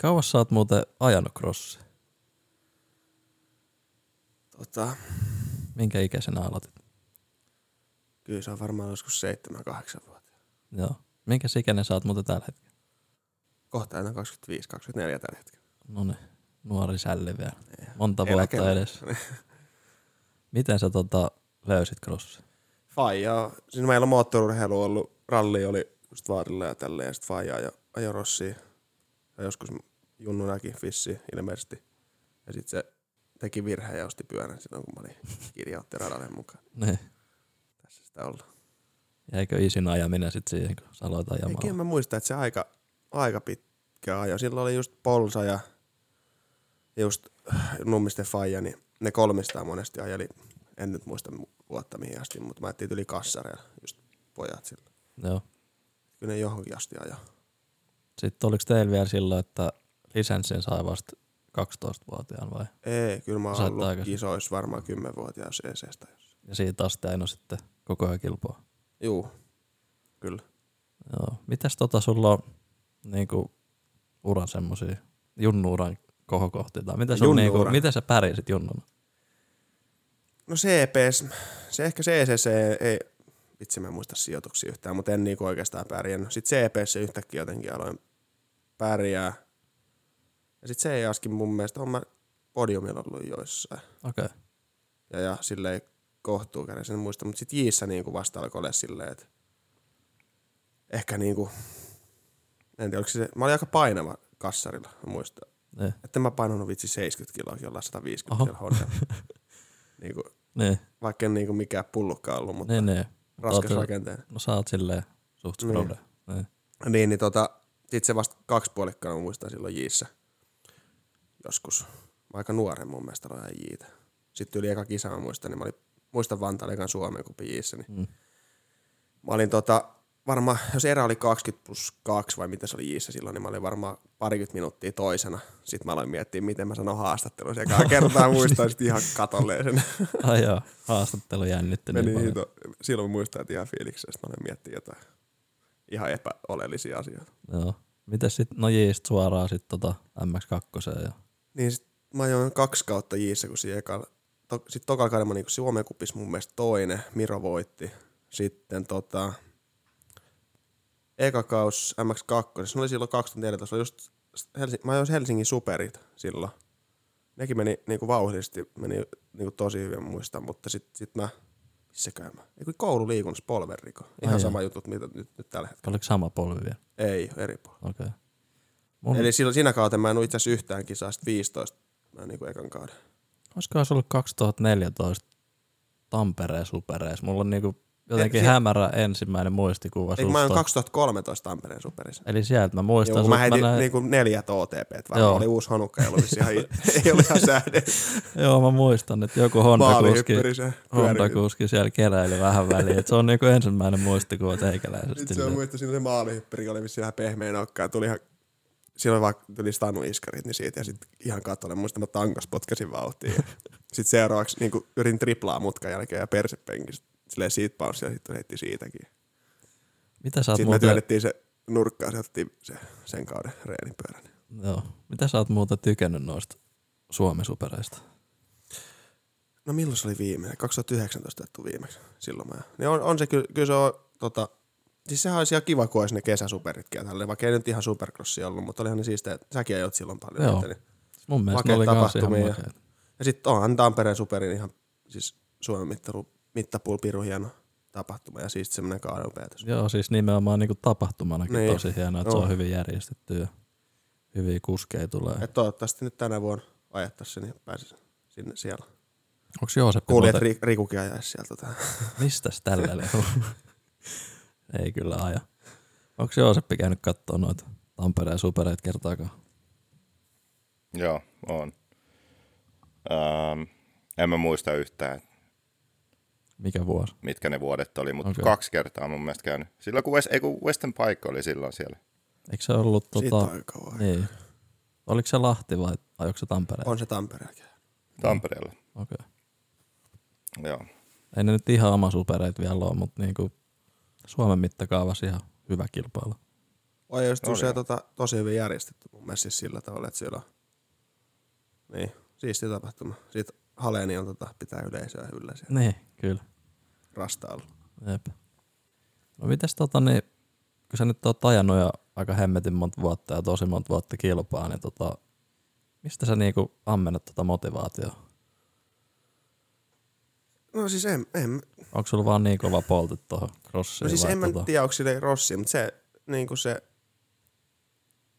Speaker 4: kauas sä oot muuten ajanut crossia?
Speaker 2: Tota,
Speaker 4: Minkä ikäisenä aloitit?
Speaker 2: kyllä se on varmaan joskus 7-8 vuotta.
Speaker 4: Joo. Minkä ikäinen sä oot muuten tällä hetkellä?
Speaker 2: Kohta enää 25-24 tällä hetkellä.
Speaker 4: No niin, nuori sälli vielä. Monta
Speaker 2: Eläkellä.
Speaker 4: vuotta edes. Miten sä tota, löysit crossi?
Speaker 2: Faija, siinä meillä on moottorurheilu ollut, ralli oli just vaarilla ja tälleen, ja sitten Faija ajo, ajo Rossia. Ja joskus junnunakin Fissi ilmeisesti. Ja sitten se teki virheen ja osti pyörän silloin, kun mä olin kirjautti radalle mukaan.
Speaker 4: Niin.
Speaker 2: Tässä sitä ollaan.
Speaker 4: Jäikö isin ajaminen sitten siihen, kun sä aloit ajamaan?
Speaker 2: Eikä mä muista, että se aika, aika pitkä ajo. Silloin oli just Polsa ja just Nummisten Faija, niin ne kolmistaan monesti ajeli. En nyt muista vuotta mihin asti, mutta mä ajattelin, yli kassareilla just pojat sillä.
Speaker 4: Joo.
Speaker 2: Kyllä ne johonkin asti ajaa.
Speaker 4: Sitten oliko teillä vielä silloin, että lisenssin sai vasta 12-vuotiaan vai?
Speaker 2: Ei, kyllä mä oon ollut
Speaker 4: aikaisin.
Speaker 2: kisoissa varmaan 10-vuotias ECstä.
Speaker 4: Ja siitä asti aina sitten koko ajan kilpaa.
Speaker 2: Juu, kyllä.
Speaker 4: Joo. Mitäs tota sulla on niinku uran semmosia junnuuran kohokohtia? Tai mitä, sun niinku,
Speaker 2: Junnu-uran?
Speaker 4: miten sä pärjäsit junnuna?
Speaker 2: No CPS, se ehkä ECC ei, vitsi mä en muista sijoituksia yhtään, mutta en niinku oikeastaan pärjännyt. Sitten CPS yhtäkkiä jotenkin aloin pärjää. Ja sitten CEAskin mun mielestä on mä podiumilla ollut joissain.
Speaker 4: Okei. Okay.
Speaker 2: Ja, ja silleen kohtuu käden sen muista. Mutta sitten Jiissä niinku vasta alkoi olla silleen, että ehkä niinku, en tiedä, oliko se, mä olin aika painava kassarilla, mä muistan.
Speaker 4: Niin.
Speaker 2: Että mä painanut vitsi 70 kiloa, jollain 150
Speaker 4: Oho.
Speaker 2: kiloa Hondella. niinku,
Speaker 4: Niin,
Speaker 2: vaikka en niinku mikään pullukka ollut, mutta
Speaker 4: niin, niin.
Speaker 2: Raskas
Speaker 4: Oot-
Speaker 2: rakenteen.
Speaker 4: No sä oot silleen suht
Speaker 2: Niin.
Speaker 4: Niin.
Speaker 2: Niin, niin tota, sit se vasta kaksipuolikkaana mä muistan silloin Jiissä. Joskus. Mä aika nuoren mun mielestä ajaa Jiitä. Sitten yli eka kisa mä muistan, niin mä olin, muistan Vantaalla ekan Suomen kupin Jiissä, niin
Speaker 4: Mm.
Speaker 2: mä olin tota, varmaan, jos erä oli 20 plus 2 vai mitä se oli Jiissä silloin, niin mä olin varmaan parikymmentä minuuttia toisena. Sitten mä aloin miettiä, miten mä sanon haastattelussa. Ekaa kertaa muistan sit ihan katolleen sen.
Speaker 4: Ai joo, haastattelu jännitti niin paljon.
Speaker 2: hito. Silloin mä muistan, että ihan fiiliksessä mä aloin miettiä jotain ihan epäoleellisia asioita.
Speaker 4: Joo. Mites sit, no jiist suoraan sit tota MX2 ja
Speaker 2: Niin sit mä ajoin kaksi kautta Jiissä, kun siinä ekalla, to, sit tokalla kaudella mä niinku Suomen kupis mun mielestä toinen, Miro voitti. Sitten eka kaus MX2, se oli silloin 2014, oli just Helsi, mä ajoin Helsingin superit silloin. Nekin meni niinku vauhdillisesti, meni niinku tosi hyvin muista, mutta sit, sit mä, missäkään mä, ei kun koululiikunnassa polveriko. Ihan
Speaker 4: Ai
Speaker 2: sama jutut, mitä nyt, nyt tällä hetkellä.
Speaker 4: oliko sama polvi vielä?
Speaker 2: Ei, eri puolella.
Speaker 4: Okei. Okay. Mun,
Speaker 2: Eli silloin, siinä kautta mä en itse asiassa yhtään kisaa, sit 15 mä niinku ekan kauden.
Speaker 4: olisikohan se ollut 2014 Tampereen supereissa? Mulla on niinku jotenkin
Speaker 2: se-
Speaker 4: hämärä ensimmäinen muistikuva
Speaker 2: Eikö mä oon
Speaker 4: susta.
Speaker 2: 2013 Tampereen superissa?
Speaker 4: Eli sieltä mä muistan
Speaker 2: Joo, mä heitin
Speaker 4: näin-
Speaker 2: niinku neljät OTP, varmaan
Speaker 4: Joo.
Speaker 2: oli uusi Hanukka, ei ollut ihan, ei ollut ihan sähde.
Speaker 4: Joo, mä muistan, että joku Honda-kuski. Honda-kuski siellä keräili vähän väliin. Et se on niinku ensimmäinen muistikuva teikäläisestä.
Speaker 2: Nyt se on
Speaker 4: silleen.
Speaker 2: muista, siinä se maalihyppyri oli vissi ihan pehmeä nokka. ja Tuli ihan, silloin vaan tuli stanu iskarit, niin siitä ja sitten ihan katolle. Muistan, mä tankas potkasin vauhtiin. Sitten seuraavaksi niin yritin triplaa mutkan jälkeen ja persepenkistä. Silleen siitä paunssia ja sitten heitti siitäkin.
Speaker 4: Mitä sä oot
Speaker 2: Sitten me
Speaker 4: muuten,
Speaker 2: työnnettiin se nurkkaan ja se sen kauden reenipyörän.
Speaker 4: joo, mitä sä oot muuten tykännyt noista Suomen supereista?
Speaker 2: No milloin se oli viimeinen? 2019 otettu viimeksi. Silloin mä. Niin on, on se kyllä, kyllä se on, tota, siis sehän olisi ihan kiva, kun olisi ne kesäsuperitkin ja tälleen, vaikka ei nyt ihan supercrossia ollut, mutta olihan ne siistejä, että säkin ajoit silloin paljon.
Speaker 4: Joo.
Speaker 2: Niitä, niin.
Speaker 4: Mun mielestä ne oli kans ihan
Speaker 2: tapahtumia ja-. Ja sitten onhan Tampereen superin ihan, siis Suomen mittaru, mittapuul piru hieno tapahtuma ja siis semmoinen kaadelopäätös.
Speaker 4: Joo, siis nimenomaan niinku tapahtumanakin
Speaker 2: Niin.
Speaker 4: tosi hienoa, että se
Speaker 2: Joo.
Speaker 4: on hyvin järjestetty ja hyviä kuskeja tulee.
Speaker 2: Et toivottavasti nyt tänä vuonna ajattaisiin, niin pääsisi sinne siellä.
Speaker 4: Onko Jooseppi
Speaker 2: Kuulin, että
Speaker 4: muuten,
Speaker 2: Ri- Rikukin ajaisi sieltä. Tota.
Speaker 4: mistäs tällä? Ei kyllä aja. Onko Jooseppi käynyt kattoo noita Tampereen supereita kertaakaan?
Speaker 1: Joo, on. Ähm, en mä muista yhtään,
Speaker 4: Mikä vuosi?
Speaker 1: mitkä ne vuodet oli, mutta okay. kaksi kertaa mun mielestä käynyt. Silloin kun, West, ei, kun Western Pike oli silloin siellä.
Speaker 4: Eikö se ollut
Speaker 2: Siitä
Speaker 4: tota...
Speaker 2: kauan.
Speaker 4: Niin. Oliko se Lahti vai ajoiko se Tampereen?
Speaker 2: On se Tampereella.
Speaker 1: Tampereella.
Speaker 4: Okei. Okay.
Speaker 1: Joo.
Speaker 4: Ei ne nyt ihan oma supereita vielä ole, mutta niinku Suomen mittakaavassa ihan hyvä kilpailu.
Speaker 2: On just
Speaker 1: Oli
Speaker 2: se tota, tosi hyvin järjestetty mun mielestä siis sillä tavalla, että siellä on niin, siisti tapahtuma. Sitten Haleeni on tota, pitää yleisöä yllä siellä
Speaker 4: Niin, kyllä.
Speaker 2: Rastaalla.
Speaker 4: Jep. No mites tota niin, kun sä nyt oot ajanut jo aika hemmetin monta vuotta ja tosi monta vuotta kilpaa, niin tota, mistä sä niinku ammennat tota motivaatioa?
Speaker 2: No siis en, en,
Speaker 4: Onko sulla vaan niin kova poltit tuohon crossiin?
Speaker 2: no siis en mä
Speaker 4: tota-
Speaker 2: tiedä, onko sille rossi, mutta se niinku se,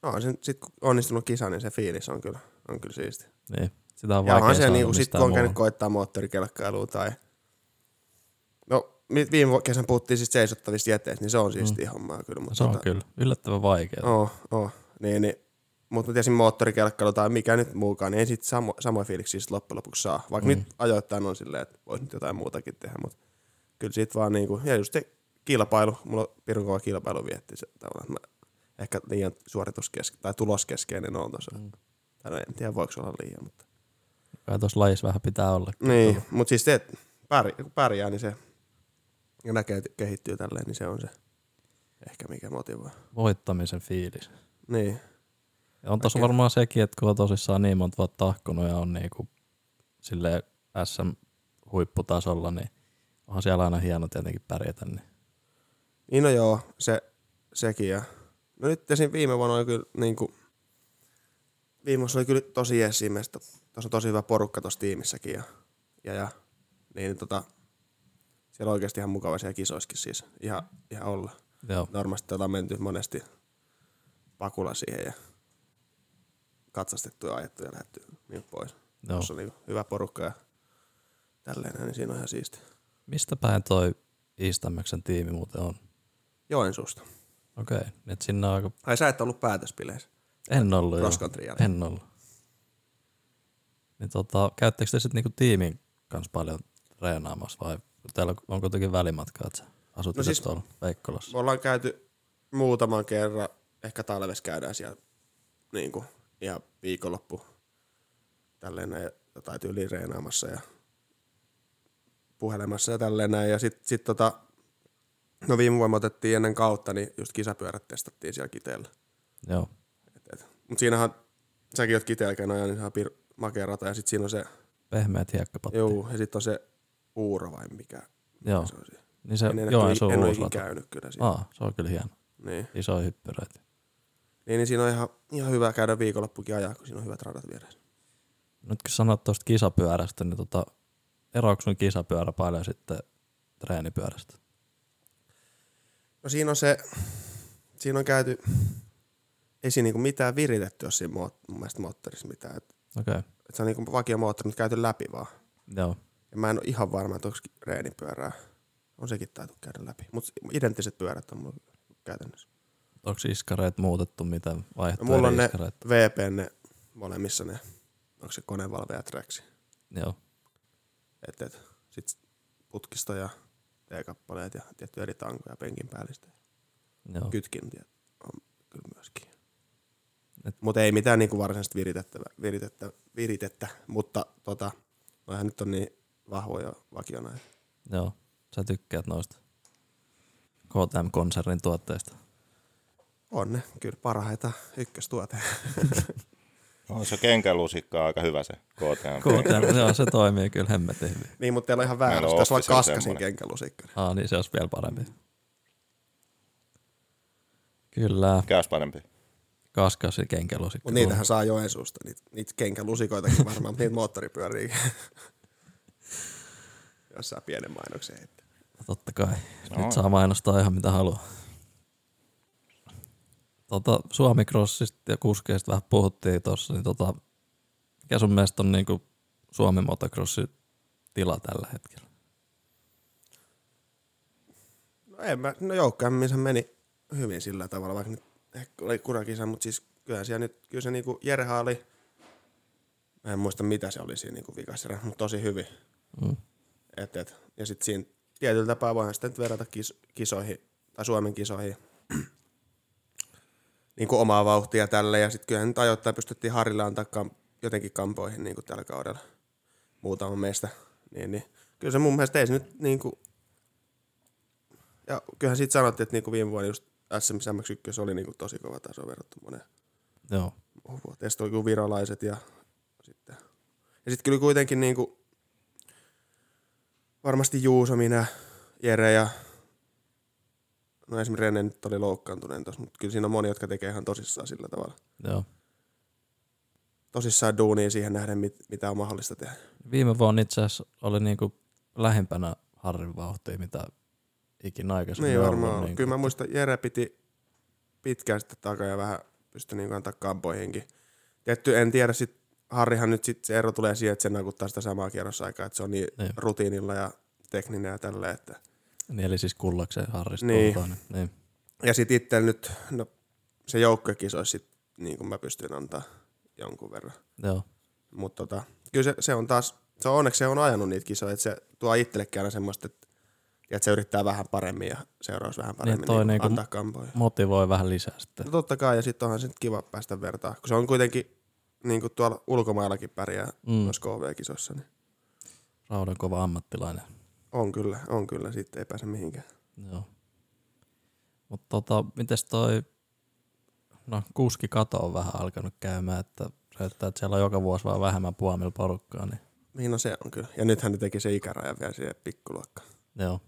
Speaker 2: no se, sit kun onnistunut kisa, niin se fiilis on kyllä, on kyllä siisti.
Speaker 4: Niin, sitä on
Speaker 2: Ja
Speaker 4: vaikea
Speaker 2: onhan se
Speaker 4: saada
Speaker 2: niinku sit kun on käynyt koittaa moottorikelkkailua tai, no viime kesän puhuttiin siis seisottavista jäteistä, niin se on siistiä mm. hommaa kyllä. Mutta
Speaker 4: Se on
Speaker 2: tota,
Speaker 4: kyllä yllättävän vaikea.
Speaker 2: Oo, oo. Niin, niin. Mutta mä tiesin moottorikelkkailu tai mikä nyt muukaan, niin ei sit samo, samoja fiiliksiä sit loppujen lopuksi saa. Vaikka mm. nyt ajoittain on silleen, että vois nyt jotain muutakin tehdä, mutta kyllä sit vaan niinku, ja just se kilpailu, mulla on pirun kova kilpailu vietti se tavallaan, että mä ehkä liian suorituskeske- tai tuloskeskeinen on tuossa. Mm. Tai no en tiedä voiko se olla liian, mutta.
Speaker 4: Kai tuossa lajissa vähän pitää olla.
Speaker 2: Niin, mutta siis se, että pärjää, kun pärjää, niin se ja näkee, että kehittyy tälleen, niin se on se ehkä mikä motivoi.
Speaker 4: Voittamisen fiilis.
Speaker 2: Niin.
Speaker 4: Ja on tuossa varmaan sekin, että kun on tosissaan niin monta vuotta tahkonut ja on niinku sille SM-huipputasolla, niin onhan siellä aina hieno tietenkin pärjätä. Niin.
Speaker 2: Niin no joo, se, sekin. Ja, no nyt esim. viime vuonna oli kyllä niinku, viime vuonna oli kyllä tosi että Tuossa on tosi hyvä porukka tuossa tiimissäkin. Ja, ja, ja niin tota, siellä on oikeasti ihan mukava siellä kisoissakin siis ihan, ihan olla.
Speaker 4: Joo,
Speaker 2: Normaalisti ollaan menty monesti pakulla siihen ja katsastettu ja ajettu ja lähdetty niin pois.
Speaker 4: joo.
Speaker 2: Tuossa on niin hyvä porukka ja tälleen, niin siinä on ihan siisti.
Speaker 4: Mistä päin toi Iistämmöksen tiimi muuten on?
Speaker 2: Joensuusta.
Speaker 4: Okei, okay. et sinne on aika...
Speaker 2: Ai sä et ollut päätöspileissä.
Speaker 4: En ollut
Speaker 2: Cross.
Speaker 4: En ollut. Niin tota, käyttekö te sitten niinku tiimin kanssa paljon treenaamassa vai täällä on kuitenkin välimatka, että asut
Speaker 2: No siis-
Speaker 4: tuolla Veikkolassa?
Speaker 2: Me ollaan käyty muutaman kerran, ehkä talvessa käydään siellä niin kuin, ihan viikonloppu tälleen näin, jotain tyyliin reenaamassa ja puhelemassa ja tälleen näin. Ja sit, sit tota, no viime vuonna otettiin ennen kautta, niin just kisapyörät testattiin siellä Kiteellä.
Speaker 4: Joo,
Speaker 2: Mutta siinähän, säkin oot Kiteellä niin on pir- makea rata ja sit siinä on se,
Speaker 4: pehmeät hiekkapatti.
Speaker 2: juu, ja sit on se Uuro vai mikä,
Speaker 4: Joo.
Speaker 2: se on siinä.
Speaker 4: Niin se
Speaker 2: En, en,
Speaker 4: Joensuun
Speaker 2: en ole
Speaker 4: uusi
Speaker 2: ikinä
Speaker 4: rata.
Speaker 2: käynyt kyllä siinä.
Speaker 4: Aa, se on kyllä hieno.
Speaker 2: Niin.
Speaker 4: Iso hyppyröitä.
Speaker 2: Niin, niin siinä on ihan, ihan hyvä käydä viikonloppukin ajaa, kun siinä on hyvät radat vieressä.
Speaker 4: Nyt kun sanot tuosta kisapyörästä, niin tota, eroako sun kisapyörä paljon sitten treenipyörästä?
Speaker 2: No siinä on se, siinä on käyty, ei siinä niinku mitään viritetty, jos siinä mun mielestä moottorissa mitään. Et,
Speaker 4: Okei, okay.
Speaker 2: et se on niinku vakio moottori, mutta käyty läpi vaan.
Speaker 4: joo.
Speaker 2: Ja mä en ole ihan varma, että onko reenipyörää. On sekin taitu käydä läpi. Mutta identtiset pyörät on mulla käytännössä.
Speaker 4: Onko iskareet muutettu, mitä
Speaker 2: No,
Speaker 4: vaihtoehtoja
Speaker 2: mulla on ne
Speaker 4: iskareet?
Speaker 2: VP, ne molemmissa ne, onko se konevalveja tracksi.
Speaker 4: Joo,
Speaker 2: Et, et, sit putkisto ja T-kappaleet ja tietty eri tankoja penkin päällistä.
Speaker 4: joo.
Speaker 2: Kytkin tiet- on kyllä myöskin. Mutta ei mitään niinku varsinaisesti viritettä, viritettä, viritettä, mutta tota, noihän nyt on niin vahvoja vakiona.
Speaker 4: Joo, sä tykkäät noista KTM-konsernin tuotteista.
Speaker 2: On ne, kyllä parhaita ykköstuote.
Speaker 1: On se kenkälusikka aika hyvä se KTM.
Speaker 4: KTM, joo, se toimii kyllä hemmetin hyvin.
Speaker 2: niin, mutta teillä on ihan väärä.
Speaker 1: On
Speaker 2: Tässä on kaskasin kenkälusikka.
Speaker 4: Aa, niin se olisi vielä parempi. Kyllä,
Speaker 1: Mikä olisi parempi?
Speaker 4: kaskasi kenkälusikka.
Speaker 2: Mutta niitähän saa Joensuusta, niitä, niitä kenkälusikoitakin varmaan, mutta niitä moottoripyöriä. Jossain pienen mainoksen heittää.
Speaker 4: Totta kai.
Speaker 1: No.
Speaker 4: Nyt saa mainostaa ihan mitä haluaa. Tota, Suomi Crossista ja kuskeista vähän puhuttiin tuossa, niin tota, mikä sun mielestä on niinku Suomi motocrossin tila tällä hetkellä?
Speaker 2: No, en mä, no joukkoamminsa meni hyvin sillä tavalla, vaikka nyt ehkä oli kurakisa, mutta siis kyllä siellä nyt, kyllä se niinku Jerha oli, mä en muista mitä se oli siinä niinku vikassa, mutta tosi hyvin.
Speaker 4: Mm.
Speaker 2: Et, et, ja sitten siinä tietyllä tapaa voidaan nyt verrata kis, kisoihin, tai Suomen kisoihin, niin kuin omaa vauhtia tälle, ja sitten kyllähän nyt ajoittain pystyttiin Harilla antaa kam, jotenkin kampoihin niin kuin tällä kaudella muutama meistä. Niin, niin. Kyllä se mun mielestä ei se nyt niin kuin, ja kyllähän siitä sanottiin, että niin kuin viime vuonna just SM MX1 oli niin kuin tosi kova taso verrattuna moneen
Speaker 4: Joo.
Speaker 2: Sitten oli kyllä virolaiset ja sitten, ja sitten kyllä kuitenkin niin kuin, varmasti Juuso, minä, Jere ja no esimerkiksi Rene nyt oli loukkaantuneen tuossa, mutta kyllä siinä on moni, jotka tekee ihan tosissaan sillä tavalla.
Speaker 4: joo.
Speaker 2: Tosissaan duunia siihen nähden, mit, mitä on mahdollista tehdä.
Speaker 4: Viime vuonna itse asiassa oli niinku lähimpänä Harrin vauhtia, mitä ikinä aikaisemmin
Speaker 2: Niin
Speaker 4: ollut,
Speaker 2: varmaan.
Speaker 4: Niin
Speaker 2: Kyllä mä muistan, Jere piti pitkään sitten takaa ja vähän pystyi niin antaa kampoihinkin. Tietty, en tiedä sit, Harrihan nyt sit se ero tulee siihen, että se nakuttaa sitä samaa kierrosaikaa, että se on niin
Speaker 4: Niin.
Speaker 2: rutiinilla ja tekninen ja tälleen, että
Speaker 4: niin, eli siis kullakseen Harrista
Speaker 2: Niin.
Speaker 4: niin.
Speaker 2: Ja sitten itse nyt, no se joukkuekisoissa sit, niin kuin mä pystyn antaa jonkun verran.
Speaker 4: Joo.
Speaker 2: Mutta tota, kyllä se, se, on taas, se on onneksi se on ajanut niitä kisoja, että se tuo itsellekin aina semmoista, että, että se yrittää vähän paremmin ja seuraavaksi vähän paremmin
Speaker 4: toi
Speaker 2: niin,
Speaker 4: niinku-
Speaker 2: antaa kampoja.
Speaker 4: Motivoi vähän lisää sitten.
Speaker 2: No totta kai, ja sitten onhan nyt kiva päästä vertaa, kun se on kuitenkin niin kuin tuolla ulkomaillakin pärjää
Speaker 4: Mm.
Speaker 2: noissa KV-kisoissa, niin
Speaker 4: Raudan kova ammattilainen.
Speaker 2: on kyllä, on kyllä, sitten ei pääse mihinkään.
Speaker 4: Joo. Mutta tota, mites toi, no kuski kato on vähän alkanut käymään, että näyttää, että siellä on joka vuosi vaan vähemmän puomilla porukkaa, niin
Speaker 2: Niin no se on kyllä. Ja nythän ne teki se ikäraja vielä siihen pikkuluokkaan,
Speaker 4: joo.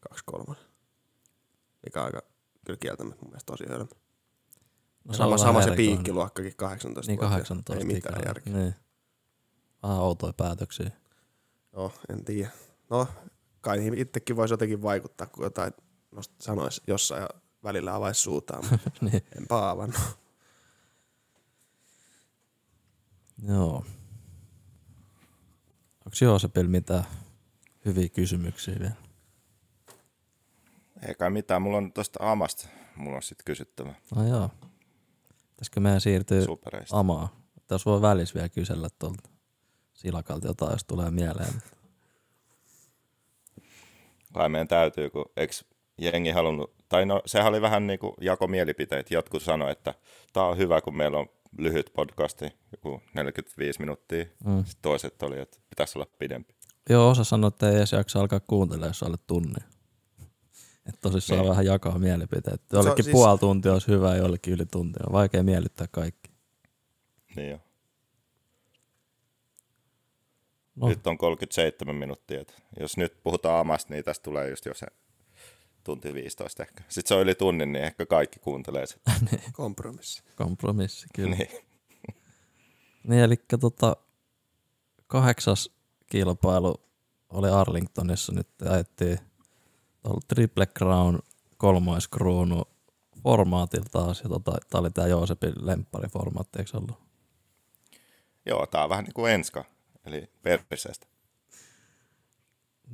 Speaker 2: kaksi kolmas. Mikä on aika kyllä kieltämättä mun mielestä tosi hölmö.
Speaker 4: No,
Speaker 2: No sama, sama se piikkiluokkakin 18
Speaker 4: Niin 18
Speaker 2: Ei mitään
Speaker 4: ikäraja.
Speaker 2: järkeä.
Speaker 4: Niin. Vähän outoja päätöksiä.
Speaker 2: Joo, en tiedä. No, kai niihin itsekin voisi jotenkin vaikuttaa, kun jotain nost- sanoisi jossain ja välillä avaisi suutaan, mutta
Speaker 4: niin.
Speaker 2: enpä avannut.
Speaker 4: Joo. Onko Joosepilla mitään hyviä kysymyksiä vielä?
Speaker 1: Ei kai mitään, mulla on tosta Amasta, mulla on sitten kysyttävä
Speaker 4: No joo. Pitäisikö meidän siirtyä
Speaker 1: supereista.
Speaker 4: Amaa? Tässä voi välissä vielä kysellä tuolta Silakalta jotain, jos tulee mieleen.
Speaker 1: Kai meidän täytyy, kun eikö jengi halunnut, tai no sehän oli vähän niin kuin jako mielipiteet. Jotkut sanoi, että tämä on hyvä, kun meillä on lyhyt podcasti, joku 45 minuuttia.
Speaker 4: Mm.
Speaker 1: Sitten toiset oli, että pitäisi olla pidempi.
Speaker 4: Joo, osa sanoi, että ei edes jaksa alkaa kuuntelemaan, jos alle tunnin. Että tosissaan
Speaker 1: Niin.
Speaker 4: vähän jakaa mielipiteet. Jollekin
Speaker 2: siis-
Speaker 4: puoli tuntia olisi hyvä, jollekin yli tunti. On vaikea miellyttää kaikki.
Speaker 1: Niin jo.
Speaker 4: No,
Speaker 1: Nyt on 37 minuuttia. että Jos nyt puhutaan Amasta, niin tästä tulee just jo se tunti 15 ehkä. Sitten se on yli tunnin, niin ehkä kaikki kuuntelee sitä.
Speaker 2: Kompromissi.
Speaker 4: kompromissi kyllä.
Speaker 1: niin.
Speaker 4: Niin, eli tota, kahdeksas kilpailu oli Arlingtonissa. Nyt ajettiin Triple Crown kolmoiskruunu. Ja tota, tää oli tää Joosepin lemppariformaatti, eikö ollut?
Speaker 1: Joo, tää on vähän niin kuin enska, eli perpisestä.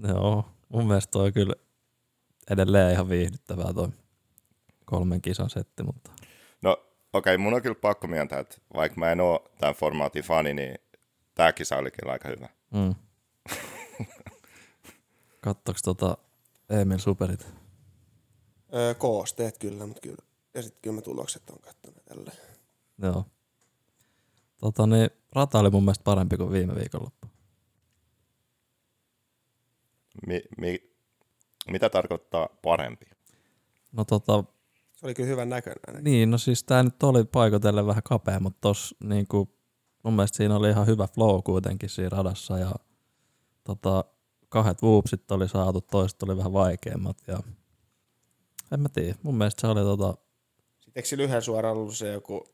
Speaker 4: Joo, mun mielestä toi kyllä edelleen ihan viihdyttävää toi kolmen kisan setti, mutta
Speaker 1: No okei, okay, mun on kyllä pakko myöntää, että vaikka mä en oo tämän formaatin fani, niin tää kisa oli kyllä aika hyvä.
Speaker 4: mm. Kattoks tota Emil Superit?
Speaker 2: Öö, koosteet kyllä, mutta kyllä. Ja sitten kyllä mä tulokset on kattonut tälleen.
Speaker 4: Joo. Tota niin, rata oli mun mielestä parempi kuin viime viikonloppu.
Speaker 1: Mi- mi- mitä tarkoittaa parempi?
Speaker 4: No tota,
Speaker 2: Se oli kyllä hyvän näköinen ainakin.
Speaker 4: niin, no siis tää nyt oli paikotellen vähän kapea, mutta tossa niinku, mun mielestä siinä oli ihan hyvä flow kuitenkin siinä radassa ja tota, kahdet whoopsit oli saatu, toiset oli vähän vaikeammat ja en mä tiedä, mun mielestä se oli tota,
Speaker 2: Sitten eikö sillä yhden suoraan ollut se joku,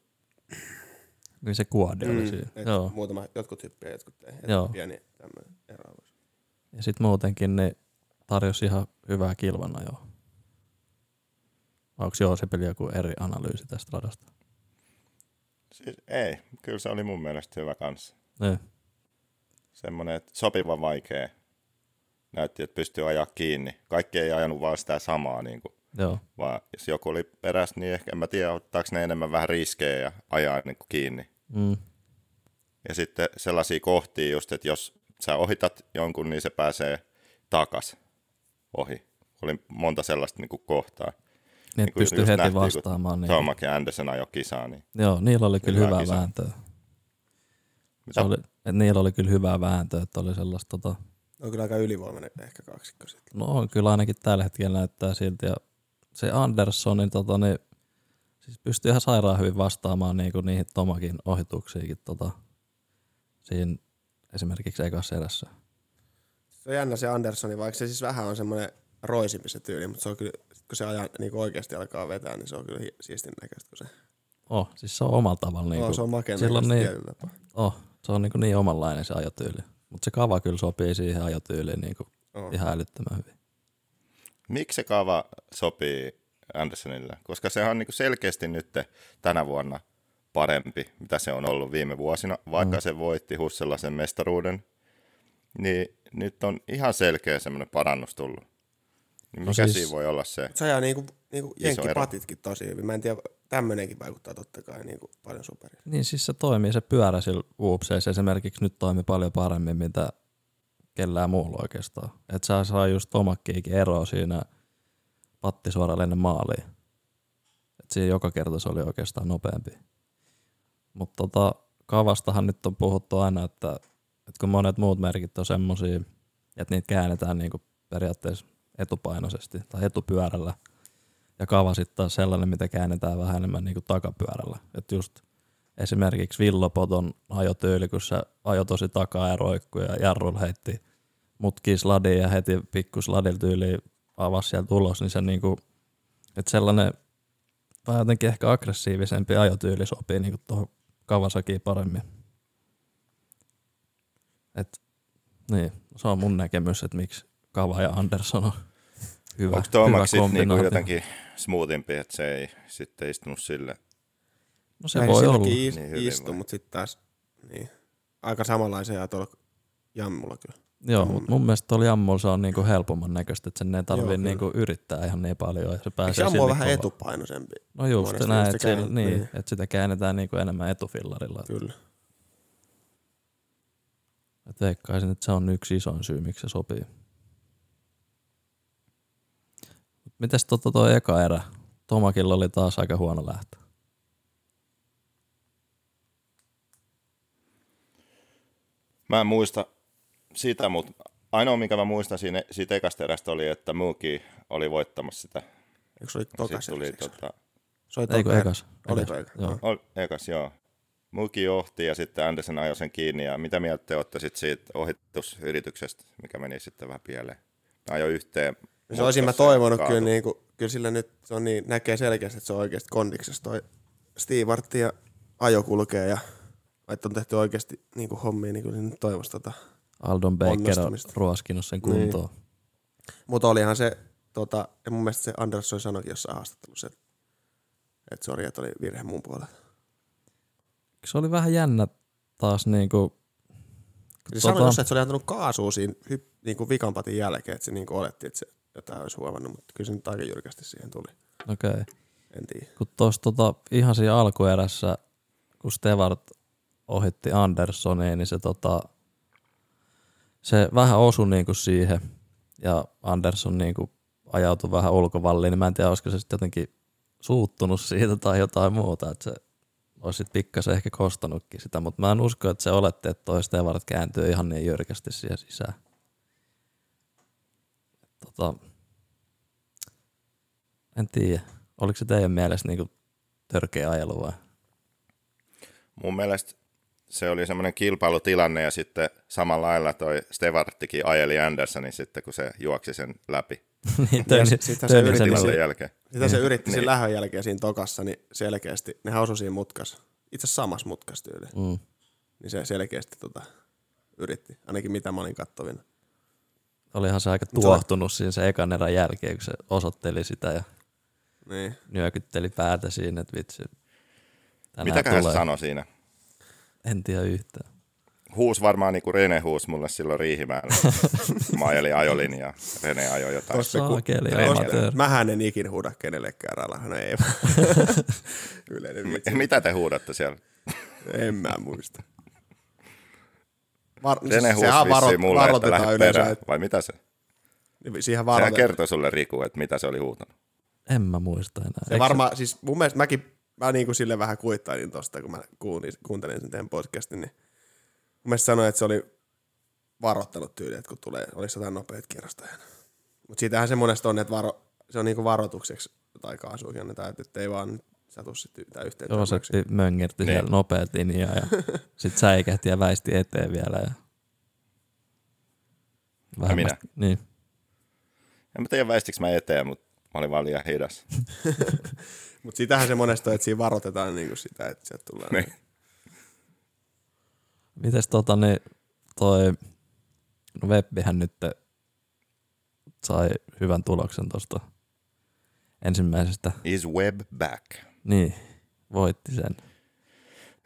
Speaker 4: niin se kuodi oli
Speaker 2: mm,
Speaker 4: siinä.
Speaker 2: et
Speaker 4: Joo.
Speaker 2: muutama, jotkut hyppiä, jotkut ei.
Speaker 4: Joo.
Speaker 2: Pieni tämmöinen eroavuus.
Speaker 4: Ja sitten muutenkin ne tarjosi ihan hyvää kilvana jo. Onko Joosepilla joku eri analyysi tästä radasta?
Speaker 1: Siis ei, kyllä se oli mun mielestä hyvä kanssa.
Speaker 4: Niin.
Speaker 1: Semmoinen, että sopiva vaikea. Näytti, että pystyy ajaa kiinni. Kaikki ei ajanut vaan sitä samaa, niin kuin,
Speaker 4: Joo.
Speaker 1: vaan jos joku oli perässä, niin ehkä en mä tiedä, ottaako ne enemmän vähän riskejä ja ajaa niin kuin kiinni.
Speaker 4: Mm.
Speaker 1: Ja sitten sellaisia kohtia just, että jos sä ohitat jonkun, niin se pääsee takas ohi. Oli monta sellaista niin kuin kohtaa.
Speaker 4: Niin,
Speaker 1: Niin
Speaker 4: pystyy heti
Speaker 1: nähtiin,
Speaker 4: vastaamaan. Niin.
Speaker 1: Tomac ja Anderson ajoi kisaa, niin
Speaker 4: Joo, niillä oli kyllä
Speaker 1: Hyvä
Speaker 4: hyvää
Speaker 1: kisa.
Speaker 4: vääntöä. Se oli, että niillä oli kyllä hyvää vääntöä, että oli sellaista, tota,
Speaker 2: On kyllä aika ylivoimainen ehkä kaksikko sitten.
Speaker 4: no on kyllä ainakin tällä hetkellä näyttää siltä. Ja se Anderssonin, tota, niin, siis pystyy ihan sairaan hyvin vastaamaan niinku niihin Tomakin ohituksiinkin tota, siinä esimerkiksi ekassa erässä.
Speaker 2: Se on jännä se Anderssoni, vaikka se siis vähän on semmoinen roisimpi se tyyli, mutta se on kyllä, kun se ajan, niin oikeasti alkaa vetää, niin se on kyllä hi- siistin näköistä, kun se,
Speaker 4: Oh, siis se on omalla tavalla.
Speaker 2: niin
Speaker 4: Niinku,
Speaker 2: oh, se on makea
Speaker 4: niin- oh, se on niinku niin omanlainen se ajotyyli. Mutta se kava kyllä sopii siihen ajotyyliin niin kuin
Speaker 2: On.
Speaker 4: ihan älyttömän hyvin.
Speaker 1: Miksi se kaava sopii Andersonille? Koska se on niin selkeästi nyt tänä vuonna parempi, mitä se on ollut viime vuosina, vaikka mm. se voitti Hussella sen mestaruuden. Niin nyt on ihan selkeä semmoinen parannus tullut. Niin
Speaker 4: No
Speaker 1: mikä
Speaker 4: siis-
Speaker 1: siis... siinä voi olla se?
Speaker 2: Se ajaa niinku, niinku jenkkipatitkin tosi hyvin. Mä en tiedä, tämmönenkin vaikuttaa totta kai niinku paljon superia.
Speaker 4: Niin siis se toimii, se pyörä sillä uupseissa esimerkiksi nyt toimi paljon paremmin, mitä kellään muulla oikeastaan. Että sä saa just Tomakkiikin eroa siinä pattisuoraan ennen maaliin. Et siinä joka kerta se oli oikeastaan nopeampi. Mutta tota, kavastahan nyt on puhuttu aina, että, että kun monet muut merkit on semmosia, että niitä käännetään niinku periaatteessa etupainoisesti tai etupyörällä. Ja kava sitten sellainen, mitä käännetään vähän enemmän niinku takapyörällä. Että just esimerkiksi Villopoton ajotyyli, kun se ajoi tosi takaa ja roikkui ja jarrulla heitti mutkia sladiin ja heti pikku sladil tyyli avasi sieltä ulos, niin se niinku, että sellainen vähän jotenkin ehkä aggressiivisempi ajotyyli sopii niinku tuohon Kawasakiin paremmin. Et, niin, se on mun näkemys, että miksi Kava ja Anderson on hyvä,
Speaker 1: Onko Tomax sitten niinku
Speaker 4: jotenkin...
Speaker 1: smoothimpi, että se ei sitten istunut sille?
Speaker 4: No se
Speaker 2: Näin
Speaker 4: voi olla.
Speaker 2: is,
Speaker 1: Niin
Speaker 2: istu, mutta sitten taas niin, aika samanlaisia ja tuolla jammulla kyllä.
Speaker 4: Joo, mutta mun mielestä tuolla jammulla se on niinku helpomman näköistä, että sen ei tarvii
Speaker 2: kyllä.
Speaker 4: niinku yrittää ihan niin paljon ja se
Speaker 2: Eikö
Speaker 4: pääsee
Speaker 2: jammu on vähän
Speaker 4: kovaa.
Speaker 2: etupainoisempi?
Speaker 4: No just näin, että,
Speaker 2: käännät-
Speaker 4: niin,
Speaker 2: niin.
Speaker 4: että sitä käännetään niinku enemmän etufillarilla.
Speaker 2: Kyllä.
Speaker 4: Et veikkaisin, että se on yksi isoin syy, miksi se sopii. Mut Mites tota toi eka erä? Tomakilla oli taas aika huono lähtö.
Speaker 1: Mä en muista sitä, mutta ainoa, minkä mä muistan siinä, siitä ekasta erästä oli, että Mookie oli voittamassa sitä.
Speaker 2: Eikö se oli tokas?
Speaker 1: Sitten tuli tota,
Speaker 2: Se oli
Speaker 4: Eikö
Speaker 2: toka-
Speaker 4: ekas?
Speaker 2: Oliko
Speaker 4: Ekas.
Speaker 2: eka?
Speaker 4: Joo.
Speaker 1: ol, ekas, joo. Mookie johti ja sitten Anderson ajoi sen kiinni. Ja mitä mieltä te olette sit siitä ohitusyrityksestä, mikä meni sitten vähän pieleen? Ajoi yhteen.
Speaker 2: Se olisin mä toivonut kyllä, niin kuin, kyllä sillä nyt se on niin, näkee selkeästi, että se on oikeasti kondiksessa toi Stewart ja ajo kulkee ja että on tehty oikeasti niin kuin hommia, niin kyllä nyt toivoisi tota.
Speaker 4: Aldon Baker on ruoskinut sen kuntoon. Niin.
Speaker 2: Mutta olihan se, tota, ja mun mielestä se Andersson sanoikin jossain haastattelussa, että, että sori, että oli virhe mun puolella.
Speaker 4: Se oli vähän jännä taas niinku...
Speaker 2: Se sanoi jossain, että se oli antanut kaasua siinä niin kuin vikanpatin jälkeen, että se niin kuin oletti, että se jotain olisi huomannut, mutta kyllä se nyt aika jyrkästi siihen tuli.
Speaker 4: Okei. Okay.
Speaker 2: En tiedä.
Speaker 4: kun tuossa tota, ihan siinä alkuerässä, kun Stewart ohitti Anderssoniin, niin se, tota, se vähän osui niinku siihen ja Andersson niinku ajautui vähän ulkovalliin, niin mä en tiedä, olisiko se sitten jotenkin suuttunut siitä tai jotain muuta, että se olisi sitten pikkasen ehkä kostanutkin sitä, mutta mä en usko, että se oletti, että toi Stewart kääntyy ihan niin jyrkästi siihen sisään. Tota, en tiedä. Oliko se teidän mielestä niinku törkeä ajelu vai?
Speaker 1: Mun mielestä se oli semmoinen kilpailutilanne ja sitten samalla lailla toi Stevarttikin ajeli Andersonin sitten, kun se juoksi sen läpi
Speaker 4: niin,
Speaker 2: Ja
Speaker 4: Töyni-
Speaker 2: sit- se
Speaker 4: Töyni
Speaker 2: yritti
Speaker 4: sen
Speaker 1: jälkeen.
Speaker 2: Sitä se yritti
Speaker 1: Niin.
Speaker 2: siinä lähön jälkeen siinä tokassa, niin selkeästi, ne osui siinä mutkas. Itse asiassa samassa mutkas tyyli.
Speaker 4: Mm.
Speaker 2: Niin se selkeästi tota, yritti, ainakin mitä mä olin kattovina.
Speaker 4: Olihan se aika
Speaker 2: se-
Speaker 4: tuohtunut siinä se ekan erän jälkeen, kun se osoitteli sitä ja
Speaker 2: Niin.
Speaker 4: nyökytteli päätä siinä, että vitsi.
Speaker 1: se
Speaker 4: tulee.
Speaker 1: sanoi siinä?
Speaker 4: En tiedä yhtään.
Speaker 1: Huus varmaan niin kuin Rene huus mulle silloin Riihimäellä. Mä ajelin ajolinjaa, Rene ajoi jotain.
Speaker 4: Saakeli.
Speaker 2: Mähän en ikin huuda kenellekään ralla. No ei. Yleinen vitsi.
Speaker 1: Mitä te huudatte siellä?
Speaker 2: En mä muista. Var,
Speaker 1: Rene huus
Speaker 2: sehän
Speaker 1: vissiin
Speaker 2: varo,
Speaker 1: mulle, että
Speaker 2: varoitetaan
Speaker 1: lähde
Speaker 2: yleensä.
Speaker 1: perään.
Speaker 2: Että,
Speaker 1: Vai mitä se?
Speaker 2: siihen
Speaker 1: Sehän
Speaker 2: varoitetaan.
Speaker 1: kertoi sulle Riku, että mitä se oli huutanut.
Speaker 4: En mä muista enää.
Speaker 2: Se varmaan, siis mun mielestä mäkin, mä niinku sille vähän kuittailin tosta, kun mä kuuntelin sen teidän podcastin, niin mun mielestä sanoin, että se oli varoittanut tyyli, että kun tulee, olisi jotain nopeat kierrostajana. Mutta siitähän se monesti on, että varo, se on niinku varoitukseksi tai kaasuukin annetaan, että ettei vaan satu sitten yhtään yhteen.
Speaker 4: Joseppi möngerti
Speaker 1: Niin.
Speaker 4: siellä nopeat linjaa ja sit säikähti ja väisti eteen vielä. Ja...
Speaker 1: minä?
Speaker 4: Niin.
Speaker 1: En mä tiedä väistikö mä eteen, mutta mä olin vaan liian hidas.
Speaker 2: Mutta sitähän se monesti on, että siinä varoitetaan niinku sitä, että sieltä tulee.
Speaker 1: Niin.
Speaker 4: Mites tota niin, toi No Webbihän nyt sai hyvän tuloksen tuosta ensimmäisestä.
Speaker 1: Is web back?
Speaker 4: Niin, voitti sen.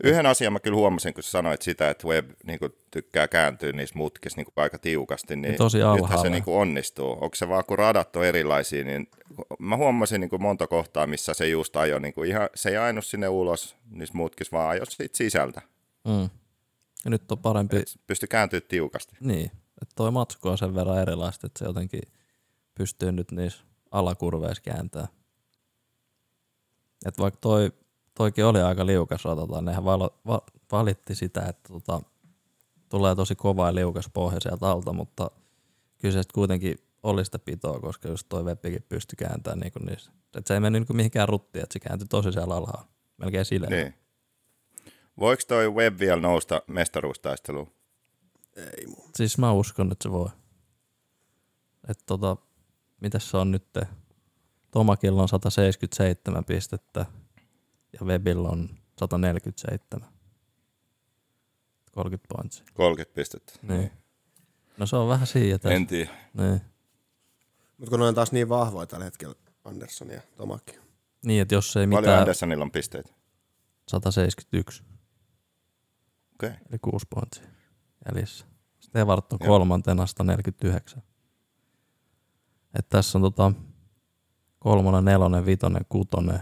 Speaker 1: Yhden asian mä kyllä huomasin, kun sanoit sitä, että web niin kuin, tykkää kääntyä niissä mutkissa niin kuin, aika tiukasti, niin
Speaker 4: tosi alhaalla.
Speaker 1: se niin kuin, onnistuu. Onko se vaan, kun radat on erilaisia, niin mä huomasin niin kuin, monta kohtaa, missä se just ajoi, niin kuin, ihan, se ei ajanut sinne ulos niissä mutkissa, vaan ajoi siitä sisältä.
Speaker 4: Mm. Ja nyt on parempi,
Speaker 1: Et pysty kääntyä tiukasti.
Speaker 4: niin, että toi matsku on sen verran erilaista, että se jotenkin pystyy nyt niissä alakurveissa kääntää. Et vaikka toi, toikin oli aika liukas rata, nehän valo, va, valitti sitä, että tota, tulee tosi kova ja liukas pohja sieltä alta, mutta kyllä se kuitenkin oli sitä pitoa, koska just toi webbikin pystyi kääntämään niin niissä. Et se ei mennyt niin mihinkään ruttiin, että se kääntyi tosi siellä alhaalla, melkein silleen.
Speaker 1: Niin. Voiko toi web vielä nousta mestaruustaisteluun?
Speaker 2: Ei mun.
Speaker 4: Siis mä uskon, että se voi. Että tota, mitäs se on nyt? Tomakilla on 177 pistettä ja Webillä on 147. 30 pointsia.
Speaker 1: 30 pistettä.
Speaker 4: Niin. No se on vähän siinä tässä.
Speaker 1: En tiedä.
Speaker 4: Niin.
Speaker 2: Mutta kun ne on taas niin vahvoja tällä hetkellä, Andersson ja Tomakki.
Speaker 4: niin, että jos ei
Speaker 1: Paljon
Speaker 4: mitään,
Speaker 1: Anderssonilla on pisteitä?
Speaker 4: 171,
Speaker 1: Okei. Okay.
Speaker 4: eli 6 pointsia jäljessä. Stevart on kolmantena 149. Et tässä on tota kolmonen, nelonen, vitonen, kutonen,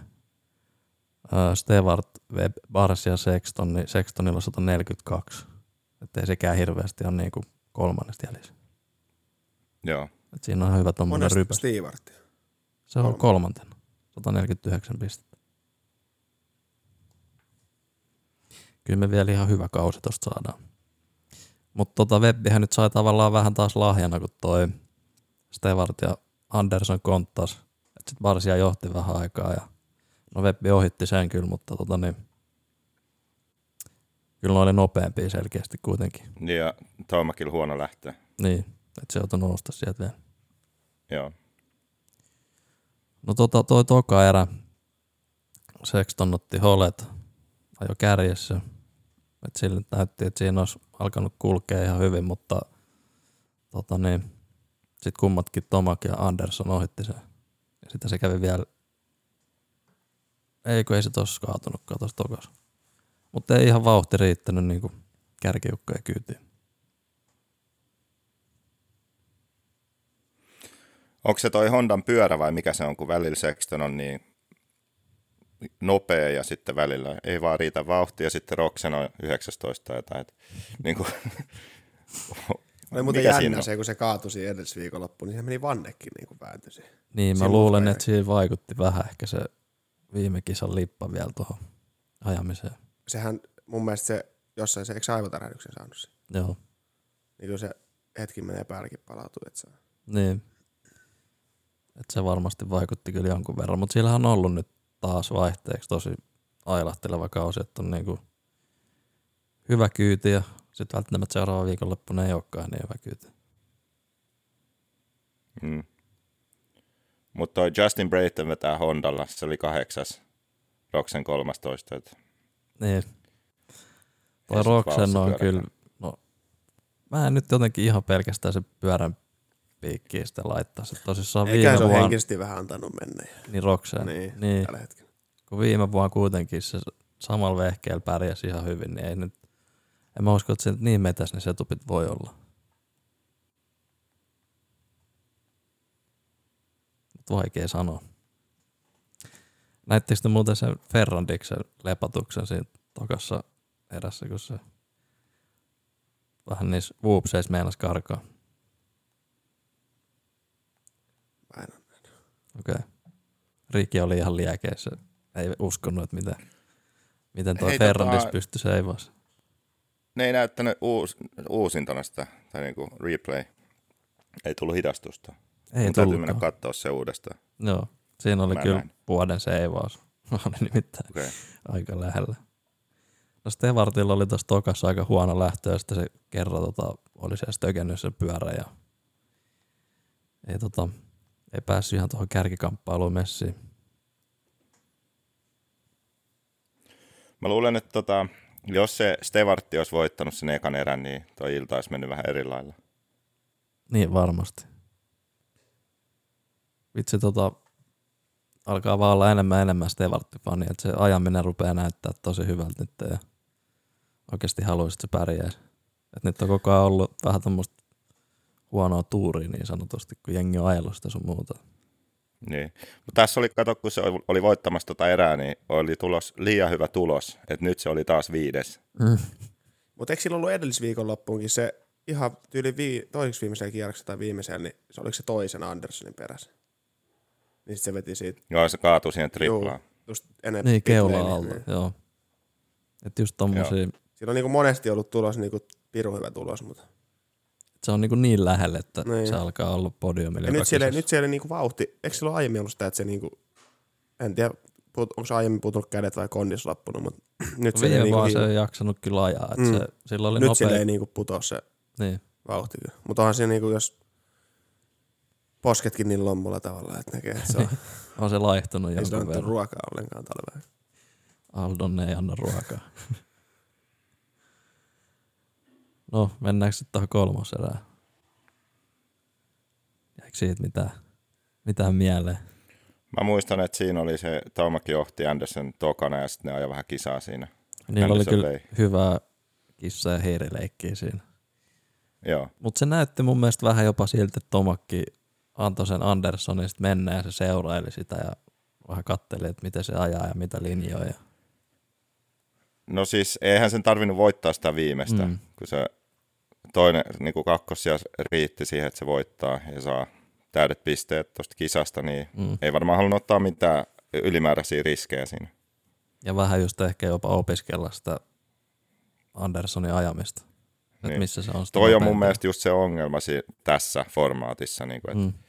Speaker 4: öö, Stevart, Web, Bars ja Sexton, niin Sextonilla on 142. Että ei sekään hirveästi ole niinku kolmannesta jäljessä.
Speaker 1: Joo.
Speaker 4: Et siinä on hyvä tommonen
Speaker 2: Monesta
Speaker 4: rypäs.
Speaker 2: Stevartia.
Speaker 4: Se on kolmantena. 149 pistettä. Kyllä me vielä ihan hyvä kausi tosta saadaan. Mutta tota Webbihän nyt sai tavallaan vähän taas lahjana, kun toi Stevart ja Anderson konttas. Että sit Varsia johti vähän aikaa ja no Webbi ohitti sen kyllä, mutta tota niin, kyllä ne oli nopeampia selkeästi kuitenkin.
Speaker 1: Ja Tomakilla huono lähtö.
Speaker 4: Niin, että se joutui nousta sieltä vielä.
Speaker 1: Joo.
Speaker 4: No tota, toi toka erä, Sexton otti holet, ajo kärjessä. Et sille näytti, että siinä olisi alkanut kulkea ihan hyvin, mutta tota niin, sitten kummatkin Tomak ja Anderson ohitti sen. Sitten se kävi vielä, ei ei se tossa kaatunutkaan tossa tokas. Mutta ei ihan vauhti riittänyt niin kärkiukkojen kyytiin.
Speaker 1: Onko se toi Hondan pyörä vai mikä se on, kun välillä Sexton on niin nopea ja sitten välillä ei vaan riitä vauhtia ja sitten Roxen on 19 tai jotain. Niin kuin,
Speaker 2: Oli muuten
Speaker 1: Mikä
Speaker 2: jännä se, kun se kaatui siinä edellisviikonloppuun, niin se meni vannekin niin kuin siihen.
Speaker 4: Niin, mä
Speaker 2: Siinä
Speaker 4: luulen,
Speaker 2: vaiheessa.
Speaker 4: että siinä vaikutti vähän ehkä se viime kisan lippa vielä tuohon ajamiseen.
Speaker 2: Sehän mun mielestä se, jossain se, eikö se aivotärähdyksen saanut sen?
Speaker 4: Joo,
Speaker 2: Niin kyllä se hetki menee päälläkin palautuu, että se
Speaker 4: niin. Et se varmasti vaikutti kyllä jonkun verran, mutta sillähän on ollut nyt taas vaihteeksi tosi ailahteleva kausi, että on niinku hyvä kyyti ja sitten välttämättä seuraava viikonloppuna ei olekaan niin hyvä kyyti.
Speaker 1: mm. Mutta toi Justin Brayton vetää Hondalla, se oli kahdeksas, Roxen 13. Et
Speaker 4: Niin. Toi Roxen on kyllä, no mä en nyt jotenkin ihan pelkästään se pyörän piikkiin sitä laittaa. Se tosissaan
Speaker 2: Eikä
Speaker 4: viime
Speaker 2: se on
Speaker 4: vuonna,
Speaker 2: henkisesti vähän antanut mennä.
Speaker 4: niin
Speaker 2: Niin,
Speaker 4: niin, niin
Speaker 2: tällä hetkellä.
Speaker 4: kun viime vuonna kuitenkin se samalla vehkeellä pärjäsi ihan hyvin, niin ei nyt, en mä usko, että se niin metäs ne setupit voi olla. Nyt vaikea sanoa. Näittekö te muuten sen Ferrandiksen lepatuksen siinä tokassa erässä, kun se vähän niissä whoopseissa meinas karkaa?
Speaker 2: Mä en.
Speaker 4: Okei. Okay. Riki oli ihan liekeissä. Ei uskonut, että miten, miten tuo
Speaker 1: Hei,
Speaker 4: Ferrandis
Speaker 1: tota-
Speaker 4: pystyi seivaamaan.
Speaker 1: Ne ei näyttänyt uus, uusintana sitä, tai niinku replay. Ei tullut hidastusta.
Speaker 4: Ei
Speaker 1: Mun täytyy
Speaker 4: tullut.
Speaker 1: mennä katsoa se uudestaan.
Speaker 4: Joo, siinä oli
Speaker 1: Mä
Speaker 4: kyllä
Speaker 1: näin.
Speaker 4: vuoden seivaus. oli nimittäin
Speaker 1: Okei. Okay.
Speaker 4: aika lähellä. No Stevartilla oli tuossa tokassa aika huono lähtö ja sitten se kerran tota, oli siellä stökennyt sen pyörä ja ei, tota, ei päässyt ihan tuohon kärkikamppailuun messiin.
Speaker 1: Mä luulen, että tota, jos se Stevartti olisi voittanut sen ekan erän, niin toi ilta olisi mennyt vähän eri lailla.
Speaker 4: Niin varmasti. Vitsi tota, alkaa vaan olla enemmän enemmän Stevartti-fani, että se ajaminen rupeaa näyttää tosi hyvältä nyt ja oikeasti haluaisin, että se pärjäisi. Et nyt on koko ajan ollut vähän tämmöistä huonoa tuuria niin sanotusti, kun jengi on ajellut sitä sun muuta.
Speaker 1: Niin. Mutta tässä oli, kato, kun se oli voittamassa tota erää, niin oli tulos, liian hyvä tulos. Että nyt se oli taas viides.
Speaker 4: Mm.
Speaker 2: Mutta eikö sillä ollut edellisviikon loppuunkin se ihan tyyli vii, toiseksi viimeisellä kierroksella tai viimeisellä, niin se oliko se toisen Andersonin perässä? Niin sit se veti siitä.
Speaker 1: Joo, se kaatui siihen triplaan.
Speaker 2: just enemmän.
Speaker 4: Niin, keula
Speaker 2: pitlane,
Speaker 4: alta,
Speaker 2: niin.
Speaker 4: joo. Että just tommosia,
Speaker 2: Siinä on niinku monesti ollut tulos niinku pirun hyvä tulos, mutta
Speaker 4: se on niinku niin lähellä, että
Speaker 2: Niin.
Speaker 4: se alkaa olla podiumilla.
Speaker 2: ja nyt siellä,
Speaker 4: kisassa.
Speaker 2: nyt siellä niinku vauhti, eikö silloin aiemmin ollut sitä, että se niinku, en tiedä, onko se aiemmin putunut kädet vai kondis loppunut, mutta nyt se, niinku,
Speaker 4: vuonna se ei jaksanut kyllä ajaa, että
Speaker 2: Mm.
Speaker 4: se, sillä oli
Speaker 2: nyt
Speaker 4: nopea.
Speaker 2: sille ei niinku putoa se
Speaker 4: Niin.
Speaker 2: vauhti. Mutta onhan se niinku, jos posketkin niin lommolla tavalla, että näkee, että se on,
Speaker 4: On se laihtunut
Speaker 2: ei sillä
Speaker 4: jonkun
Speaker 2: ole
Speaker 4: verran.
Speaker 2: ruokaa ollenkaan talveen.
Speaker 4: Aldon ei anna ruokaa. no, mennäänkö sitten tuohon kolmoserään? Jäikö siitä mitään, mitään mieleen?
Speaker 1: Mä muistan, että siinä oli se, Taumakki johti Anderson tokana ja sitten ne ajoi vähän kisaa siinä.
Speaker 4: Niillä oli kyllä
Speaker 1: vei.
Speaker 4: hyvää kissa- ja hiirileikkiä siinä.
Speaker 1: Joo,
Speaker 4: Mutta se näytti mun mielestä vähän jopa siltä, että Tomakki antoi sen Andersonin sit mennä ja se seuraili sitä ja vähän katteli, että miten se ajaa ja mitä linjoja.
Speaker 1: No siis eihän sen tarvinnut voittaa sitä viimeistä,
Speaker 4: mm.
Speaker 1: kun se toinen niin kuin kakkosia riitti siihen, että se voittaa ja saa täydet pisteet tuosta kisasta, niin
Speaker 4: Mm.
Speaker 1: ei varmaan halunnut ottaa mitään ylimääräisiä riskejä siinä.
Speaker 4: Ja vähän just ehkä jopa opiskella sitä Andersonin ajamista. Että
Speaker 1: Niin.
Speaker 4: missä se on
Speaker 1: Toi on mun mielestä just se ongelma si- tässä formaatissa, niin kuin, että
Speaker 4: Mm.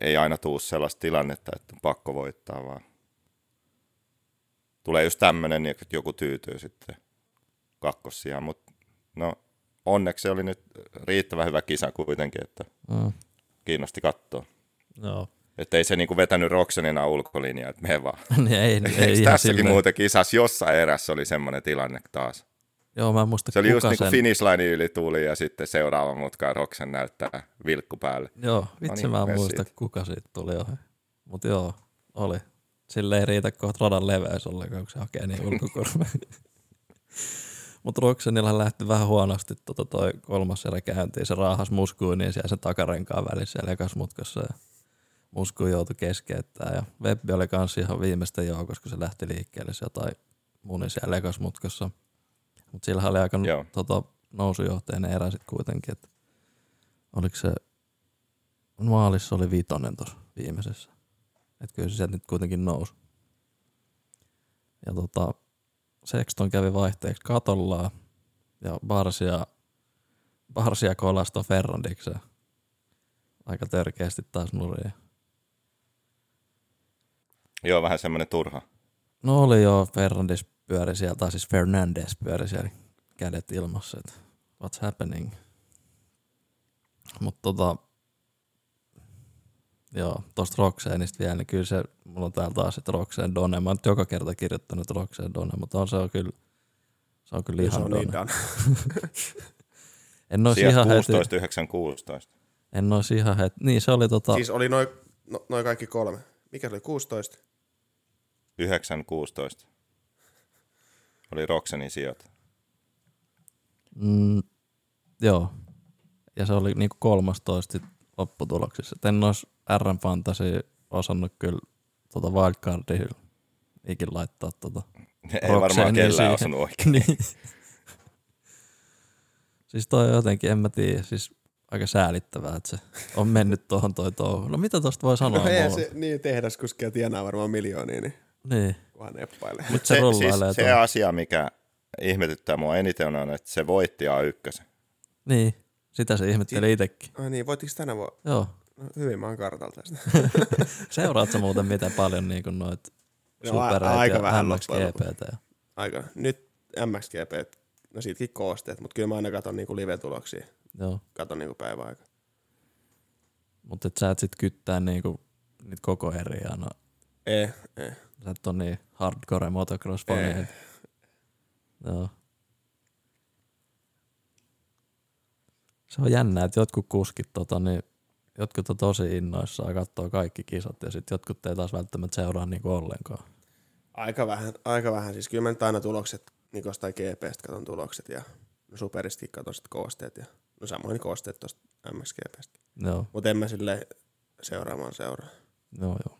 Speaker 1: ei aina tuu sellaista tilannetta, että on pakko voittaa, vaan tulee just tämmöinen, että joku tyytyy sitten kakkosia, mutta no onneksi se oli nyt riittävän hyvä kisa kuitenkin, että
Speaker 4: Mm.
Speaker 1: kiinnosti katsoa.
Speaker 4: Joo.
Speaker 1: Että ei se niinku vetänyt Roksenina ulkolinjaa, että me vaan.
Speaker 4: niin ei, ei, ihan
Speaker 1: tässäkin
Speaker 4: silleen.
Speaker 1: muuten kisassa jossain erässä oli semmoinen tilanne taas?
Speaker 4: Joo, mä en muista
Speaker 1: Se oli just niinku finish line yli tuli ja sitten seuraava mutka Roksen näyttää vilkku päälle.
Speaker 4: Joo, vitsi
Speaker 1: niin,
Speaker 4: mä en muista
Speaker 1: siitä.
Speaker 4: kuka siitä tuli ohi. Mut joo, oli. Sille ei riitä kohta radan leveys ollenkaan, kun se hakee niin ulkokurve. Mut Roxenilla lähti vähän huonosti tota toi kolmas erä käyntiin. Se raahas muskuun niin siellä sen takarenkaan välissä siellä ekas mutkassa. Ja muskuun joutui keskeyttämään. Ja Webbi oli kans ihan viimeistä joukossa, kun se lähti liikkeelle. Se jotain muni siellä ekas mutkassa. Mut sillä oli aika
Speaker 1: Joo.
Speaker 4: tota, nousujohteinen erä sit kuitenkin. Että oliko se maalissa oli vitonen tuossa viimeisessä. Että kyllä se sieltä nyt kuitenkin nousi. Ja tota, Sexton kävi vaihteeksi katollaan ja Barsia, Barsia kolaston Ferrandikseen. Aika törkeästi taas nurin.
Speaker 1: Joo, vähän semmoinen turha.
Speaker 4: No oli jo, Ferrandis pyöri siellä, tai siis Fernandes pyöri siellä kädet ilmassa, että what's happening. Mutta tota, joo, tosta Roxanesta vielä, niin kyllä se, mulla on täällä taas, että Roxanne Donne, mä oon nyt joka kerta kirjoittanut Roxanne Donne, mutta on se on kyllä, se on kyllä
Speaker 2: Se
Speaker 4: ihan
Speaker 2: on
Speaker 4: Donne.
Speaker 2: niin done.
Speaker 4: En
Speaker 1: Sijat
Speaker 4: ihan heti,
Speaker 1: 16, 9, 16.
Speaker 4: en ois ihan heti, niin se oli tota,
Speaker 2: Siis oli noin no, noi kaikki kolme. Mikä se oli? 16?
Speaker 1: 9, 16. Oli Roksenin sijat.
Speaker 4: Mm, joo. Ja se oli niinku 13 sit lopputuloksissa. Et en ois RM Fantasy osannut kyllä tota wildcardia ikin laittaa tota.
Speaker 1: Ei varmaan kellään
Speaker 4: siihen.
Speaker 1: osunut oikein.
Speaker 4: niin. siis toi on jotenkin, en mä tiedä, siis aika säälittävää, että se on mennyt tuohon toi touhu. No mitä tosta voi sanoa
Speaker 2: No ei se, niin tehdaskuskia tienaa varmaan miljoonia, niin
Speaker 4: Niin,
Speaker 2: kunhan neppailee.
Speaker 4: mutta se,
Speaker 1: Se, siis se asia, mikä ihmetyttää mua eniten on, että se voitti A1.
Speaker 4: Niin, sitä se ihmetteli itekin.
Speaker 2: Ai niin, voittiko tänä vuonna?
Speaker 4: Joo.
Speaker 2: No, hyvin mä oon kartalta tästä.
Speaker 4: Seuraat sä muuten miten paljon niinku noit
Speaker 2: No, a-
Speaker 4: supereet
Speaker 2: aika
Speaker 4: ja
Speaker 2: vähän
Speaker 4: MXGPT. ja-
Speaker 2: Aika. Nyt MXGP, no siitäkin koosteet, mutta kyllä mä aina katon niinku live-tuloksia.
Speaker 4: Joo.
Speaker 2: Katon niinku päiväaika.
Speaker 4: Mutta et sä et sit kyttää niinku niitä koko eriä. No,
Speaker 2: Ei, ei.
Speaker 4: sä et on niin hardcore motocross fani.
Speaker 2: Ei.
Speaker 4: et- Joo. Se on jännä, että jotkut kuskit tota, niin, jotkut on tosi innoissaan katsoo kaikki kisat ja sitten jotkut ei taas välttämättä seuraa niinku ollenkaan.
Speaker 2: Aika vähän, aika vähän. Siis kyllä mä nyt aina tulokset, niin jostain GPstä katon tulokset ja no Superistakin katon sit koosteet ja no samoin koosteet tuosta MXGPstä.
Speaker 4: Joo,
Speaker 2: Mutta en mä sille seuraamaan seuraa.
Speaker 4: joo, joo.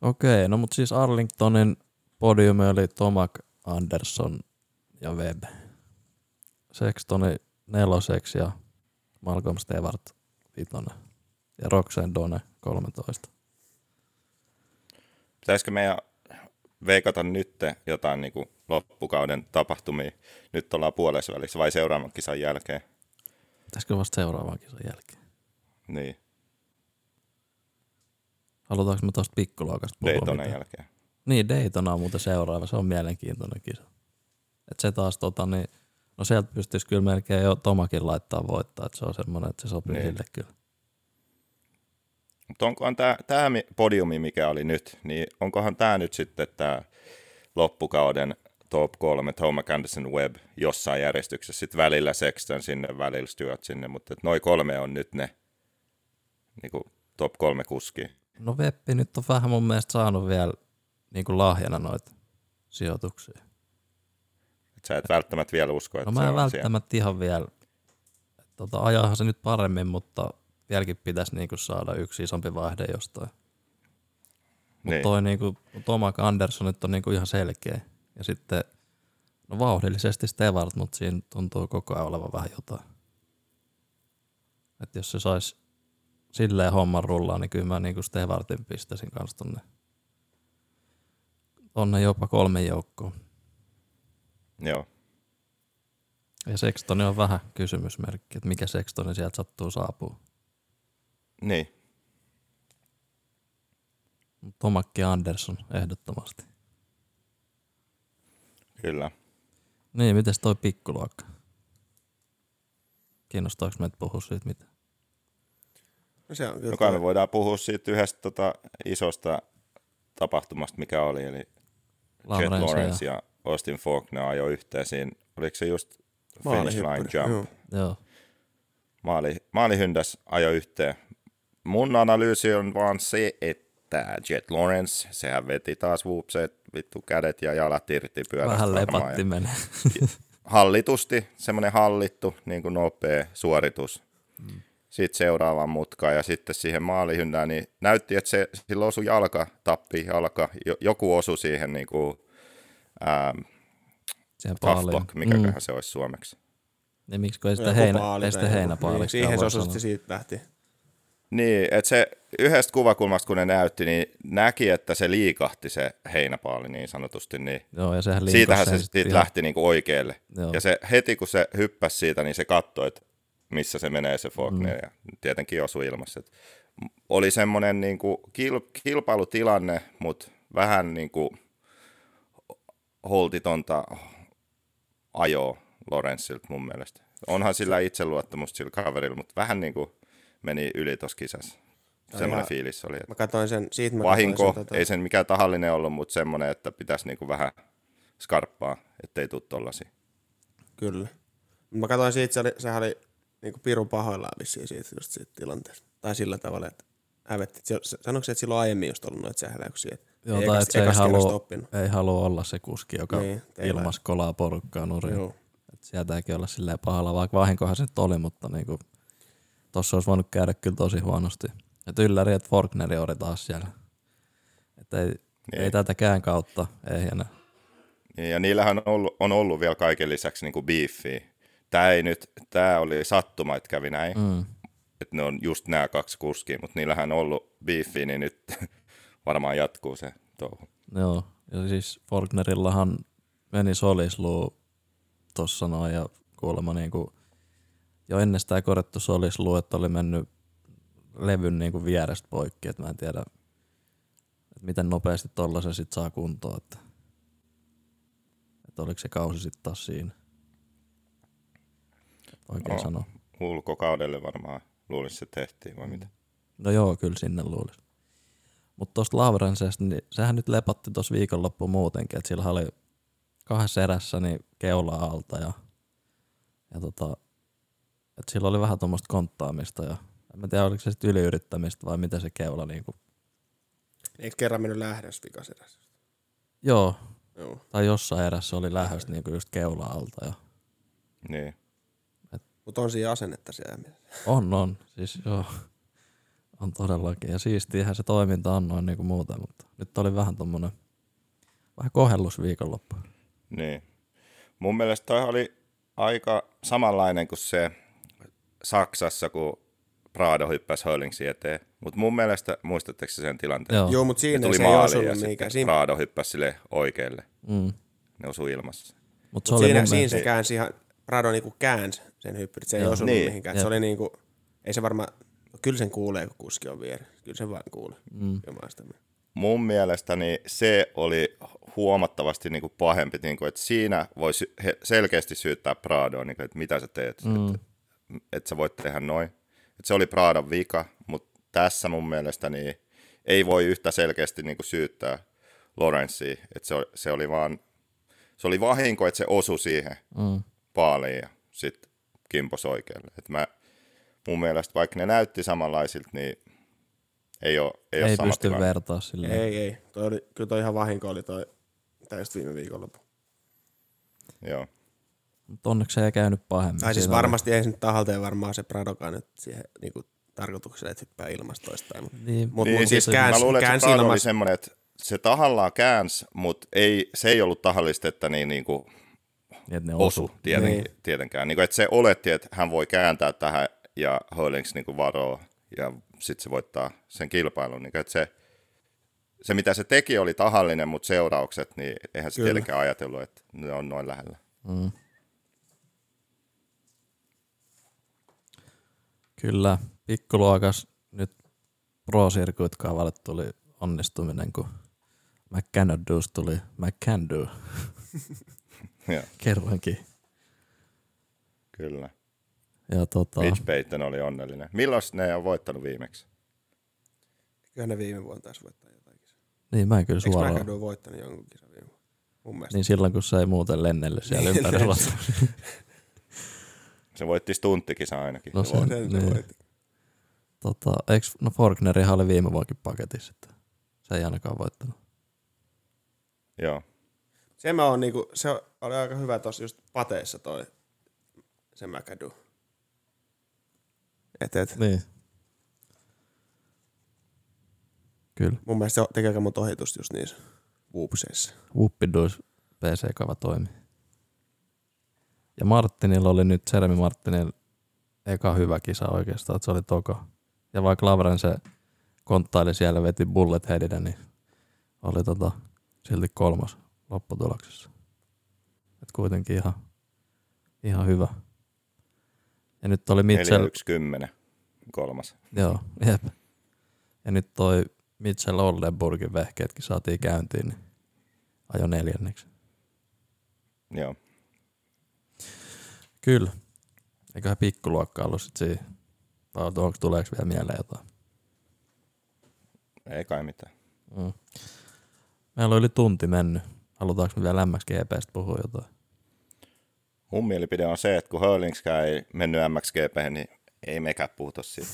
Speaker 4: Okei, no mutta siis Arlingtonin podiumi oli Tomak Anderson ja Webb. Sextoni neloseksi ja Malcolm Stewart vitonen. Ja Roxanne Done 13.
Speaker 1: Pitäisikö meidän veikata nyt jotain niin kuin loppukauden tapahtumia? Nyt ollaan puolessa välissä vai seuraavan kisan jälkeen?
Speaker 4: Pitäisikö vasta seuraavan kisan jälkeen?
Speaker 1: Niin,
Speaker 4: Halutaanko me tuosta pikkuluokasta puhua?
Speaker 1: Daytonan
Speaker 4: mitään?
Speaker 1: jälkeen.
Speaker 4: Niin, Daytona on muuten seuraava. Se on mielenkiintoinen kisa. Et se taas tota niin, no sieltä pystyisi kyllä melkein jo Tomakin laittaa voittaa, että se on semmoinen, että se sopii
Speaker 1: Niin.
Speaker 4: sille kyllä.
Speaker 1: Mutta onkohan tämä, podiumi, mikä oli nyt, niin onkohan tämä nyt sitten tämä loppukauden top kolme, Thomas Anderson Webb jossain järjestyksessä, sitten välillä Sexton sinne, välillä Stewart sinne, mutta noin kolme on nyt ne niin kuin top kolme kuskia.
Speaker 4: No Veppi nyt on vähän mun mielestä saanut vielä niin kuin lahjana noita sijoituksia.
Speaker 1: Sä et välttämättä vielä usko, että
Speaker 4: No mä en
Speaker 1: on siellä.
Speaker 4: välttämättä ihan vielä, tota, ajahan se nyt paremmin, mutta vieläkin pitäisi niin kuin saada yksi isompi vaihde jostain. Mutta
Speaker 1: Niin.
Speaker 4: toi niinku, Tomak Andersson nyt on niinku ihan selkeä. Ja sitten no vauhdillisesti Stevart, mutta siinä tuntuu koko ajan olevan vähän jotain. Et jos se saisi silleen homman rullaa, niin kyllä mä niinku Stevartin pistäisin kanssa tonne, tonne jopa kolme joukkoon.
Speaker 1: Joo.
Speaker 4: Ja Sextoni on vähän kysymysmerkki, että mikä Sextoni sieltä sattuu saapuu.
Speaker 1: Niin.
Speaker 4: Tomakki ja Andersson ehdottomasti.
Speaker 1: Kyllä.
Speaker 4: Niin, mites toi pikkuluokka? Kiinnostaako meitä puhua siitä mitä?
Speaker 2: No se on kyllä
Speaker 1: No kai me voidaan puhua siitä yhdestä tota, isosta tapahtumasta, mikä oli, eli Jet
Speaker 4: Lawrence
Speaker 1: Lawrence
Speaker 4: ja,
Speaker 1: ja Austin Faulkner ajoi yhteen siinä. Oliko se just finish line jump?
Speaker 2: joo.
Speaker 4: joo.
Speaker 1: Maali, maalihyndäs ajoi yhteen. Mun analyysi on vaan se, että Jet Lawrence, sehän veti taas whoopset, vittu kädet ja jalat irti pyörästä
Speaker 4: Vähän lepatti
Speaker 1: Ja
Speaker 4: menee.
Speaker 1: Hallitusti, semmoinen hallittu, niin kuin nopea suoritus. Mm. Sitten seuraavaan mutkaan ja sitten siihen maalihyndään, niin näytti, että se, sillä osui jalka, tappi jalka, jo, joku osui siihen niin kuin, ää,
Speaker 4: Siihen
Speaker 1: tough block, mikäköhän mm. se olisi suomeksi.
Speaker 4: Niin miksi ei sitä, heinä,
Speaker 2: paali
Speaker 4: ei sitä heinäpaaliksi.
Speaker 2: Niin, siihen se osui, siitä lähti.
Speaker 1: Niin, että se yhdestä kuvakulmasta, kun ne näytti, niin näki, että se liikahti se heinäpaali niin sanotusti, niin
Speaker 4: Joo, ja sehän
Speaker 1: siitähän se sitten
Speaker 4: ihan-
Speaker 1: lähti niinku oikealle.
Speaker 4: Joo.
Speaker 1: Ja se heti kun se hyppäsi siitä, niin se katsoi, että missä se menee se Faulkner, mm. ja tietenkin osui ilmassa. Et oli semmoinen niinku kil, kilpailutilanne, mutta vähän niinku holtitonta ajoa Lorenzilta mun mielestä. Onhan sillä itseluottamusta sillä kaverilla, mutta vähän niinku meni yli tuossa kisassa. Semmoinen
Speaker 2: ihan-
Speaker 1: fiilis oli, että
Speaker 2: Mä katsoin sen, siitä mä
Speaker 1: vahinko,
Speaker 2: katsoin sen, tota,
Speaker 1: ei sen mikään tahallinen ollut, mutta semmoinen, että pitäisi niinku vähän skarppaa, ettei tule tollasia.
Speaker 2: Kyllä. Mä katsoin siitä, se oli, sehän oli niinku pirun pahoillaan vissiin siitä, just siitä tilanteesta. Tai sillä tavalla, että hävetti. Sanoiko se, että silloin aiemmin just ollut noita sähläyksiä? Että
Speaker 4: Joo,
Speaker 2: ei
Speaker 4: tai että se ei halua, ei halua olla se kuski, joka
Speaker 2: Niin,
Speaker 4: ilmas kolaa porukkaa nurin.
Speaker 2: Joo.
Speaker 4: Et sieltäkin olla silleen pahalla, vaikka vahinkohan se nyt oli, mutta niinku, tossa olisi voinut käydä kyllä tosi huonosti. Et ylläri, että Forkneri oli taas siellä. Et ei,
Speaker 1: Niin.
Speaker 4: ei tätäkään kautta, ei enää.
Speaker 1: Niin, Ja niillähän on ollut, on ollut vielä kaiken lisäksi niinku beefiä. Tämä ei nyt, tämä oli sattuma, että kävi näin. Mm. Että ne on just nämä kaksi kuskia, mutta niillähän on ollut beefiä, niin nyt varmaan jatkuu se touhu.
Speaker 4: Joo, ja siis Forknerillahan meni solisluu tossa noin ja kuulemma niinku jo ennestään korjattu solisluu, että oli mennyt levyn niinku vierestä poikki, että mä en tiedä, että miten nopeasti tollasen sit saa kuntoon, että, että oliko se kausi sitten taas siinä. Oikein
Speaker 1: Joo.
Speaker 4: sano.
Speaker 1: Ulkokaudelle varmaan luulisin, se tehtiin vai mitä.
Speaker 4: No joo, kyllä sinne luulisi. Mutta tuosta Laurensesta, niin sehän nyt lepatti tuossa viikonloppu muutenkin, että sillä oli kahdessa erässä niin keula alta ja, ja tota, että sillä oli vähän tuommoista konttaamista ja en mä tiedä oliko se sitten yliyrittämistä vai mitä se keula niinku.
Speaker 2: Eikö kerran mennyt lähdössä vikaserässä?
Speaker 4: Joo,
Speaker 2: Joo.
Speaker 4: tai jossain erässä oli lähes niinku just keula alta ja
Speaker 1: Niin.
Speaker 2: Mutta on siinä asennetta siellä.
Speaker 4: on on, siis joo. On todellakin ja siistiähän se toiminta on noin niinku muuten, mutta nyt oli vähän tommonen vähän kohellus viikonloppu.
Speaker 1: Niin. Mun mielestä toi oli aika samanlainen kuin se Saksassa, kun Prado hyppäsi Hurlingsin eteen. Mutta mun mielestä, muistatteko se sen tilanteen?
Speaker 4: Joo.
Speaker 2: Joo, mutta siinä
Speaker 1: tuli
Speaker 2: se ei osunut mihinkään. Siinä,
Speaker 1: Prado hyppäsi sille oikealle.
Speaker 4: Mm.
Speaker 1: Ne osui ilmassa.
Speaker 4: Mut se
Speaker 2: mut
Speaker 4: oli
Speaker 2: siinä,
Speaker 4: mun
Speaker 2: siinä
Speaker 4: mielestä,
Speaker 2: se käänsi ihan, Prado niinku käänsi sen hyppyrit, se ei
Speaker 4: Joo.
Speaker 2: osunut
Speaker 1: Niin.
Speaker 2: mihinkään.
Speaker 4: Jep.
Speaker 2: Se oli niinku, ei se varmaan, kyllä sen kuulee, kun kuski on vieressä. Kyllä sen vaan kuulee.
Speaker 4: mm.
Speaker 2: Mieltä.
Speaker 1: Mun mielestäni se oli huomattavasti niin kuin pahempi, niin kuin, että siinä voi sy- he- selkeästi syyttää Pradoa, niin kuin, että mitä sä teet, mm. että, että sä voit tehdä noin. Että se oli Pradon vika, mutta tässä mun mielestä niin ei voi yhtä selkeästi niin kuin syyttää Lorenzia, että se, oli- se oli vaan, se oli vahinko, että se osui siihen
Speaker 4: Mm.
Speaker 1: paaliin ja sitten kimpos oikealle. Et mä, mun mielestä vaikka ne näytti samanlaisilta, niin ei ole, ei ole
Speaker 4: ei
Speaker 1: sama
Speaker 4: pysty
Speaker 1: tilanne.
Speaker 4: vertaa silleen.
Speaker 2: Ei, ei. Toi oli, kyllä toi ihan vahinko oli toi täysin viime viikonloppu.
Speaker 1: Joo.
Speaker 4: Mutta onneksi se ei käynyt pahemmin.
Speaker 2: Tai siis
Speaker 4: Siinä oli-
Speaker 2: varmasti ei se nyt tahalteen varmaan se Pradokaan nyt siihen niinku, tarkoituksella, että hyppää ilmasta toistaan. Mutta
Speaker 4: Niin,
Speaker 2: mut,
Speaker 1: Niin,
Speaker 2: mut siis
Speaker 1: siis
Speaker 2: käänsi,
Speaker 1: mä luulen, että se Prado oli semmoinen, että se tahallaan käänsi, mutta ei, se ei ollut tahallista, että niin, niin kuin
Speaker 4: niin, että ne
Speaker 1: osu
Speaker 4: osu.
Speaker 1: tieten,
Speaker 2: Niin.
Speaker 1: tietenkään. Niin kuin, että se oletti, että hän voi kääntää tähän ja Hurlings niin varoo ja sitten se voittaa sen kilpailun. Niin kuin, että se, se, mitä se teki, oli tahallinen, mutta seuraukset, niin eihän se
Speaker 2: Kyllä.
Speaker 1: tietenkään ajatellut, että ne on noin lähellä.
Speaker 4: Mm. Kyllä, pikkuluokas nyt Pro Circuit kaavalle tuli onnistuminen, kun McCanadus tuli McCandu
Speaker 1: Ja,
Speaker 4: kerrankin.
Speaker 1: kyllä.
Speaker 4: Ja tota,
Speaker 1: Mitch Payton oli onnellinen. Milloin ne on voittanut viimeksi?
Speaker 2: Kyllä ne viime vuonna taisi voittaa jotain kisaa.
Speaker 4: niin mä en kyllä
Speaker 2: Eikö
Speaker 4: suoraan.
Speaker 2: McAdoo voittanut jonkun kisan viime vuonna? Mun mielestä.
Speaker 4: Niin silloin, kun se ei muuten lennellyt siellä
Speaker 2: Niin,
Speaker 4: ympärillä.
Speaker 1: Se voitti stunttikisan ainakin.
Speaker 4: No
Speaker 1: Se
Speaker 4: se-
Speaker 1: voitti.
Speaker 4: Niin.
Speaker 2: voitti.
Speaker 4: tota, eikö, no Forknerihan oli viime vuonkin paketissa, että se ei ainakaan voittanut.
Speaker 1: Joo.
Speaker 2: Se mä oon niinku, se oli aika hyvä tossa just pateissa toi se McAdoo. Et, et.
Speaker 4: Niin. Kyllä.
Speaker 2: Mun mielestä se teki aika monta ohitusta just niissä whoopseissa.
Speaker 4: Whoopidus PC-kava toimi. Ja Martinilla oli nyt, Jeremy Martinilla eka hyvä kisa oikeastaan, että se oli toko. Ja vaikka Lavren se konttaili siellä veti bullet headinä, niin oli tota, silti kolmas lopputuloksessa. Et kuitenkin ihan, ihan hyvä. Ja nyt oli Mitchell,
Speaker 1: 4-1-10, kolmas.
Speaker 4: joo, jep. Ja nyt toi Mitchell Oldenburgin vehkeetkin saatiin käyntiin, niin ajo neljänneksi.
Speaker 1: Joo.
Speaker 4: Kyllä. Eiköhän pikkuluokka ollut sit siinä. Vai onko tuleeko vielä mieleen jotain?
Speaker 1: Ei kai mitään.
Speaker 4: Mm. Meillä on yli tunti mennyt. Halutaanko me vielä MXGPstä puhua jotain?
Speaker 1: Mun mielipide on se, että kun Hurlingskään ei mennyt MXGP, niin ei mekään puhuta siitä.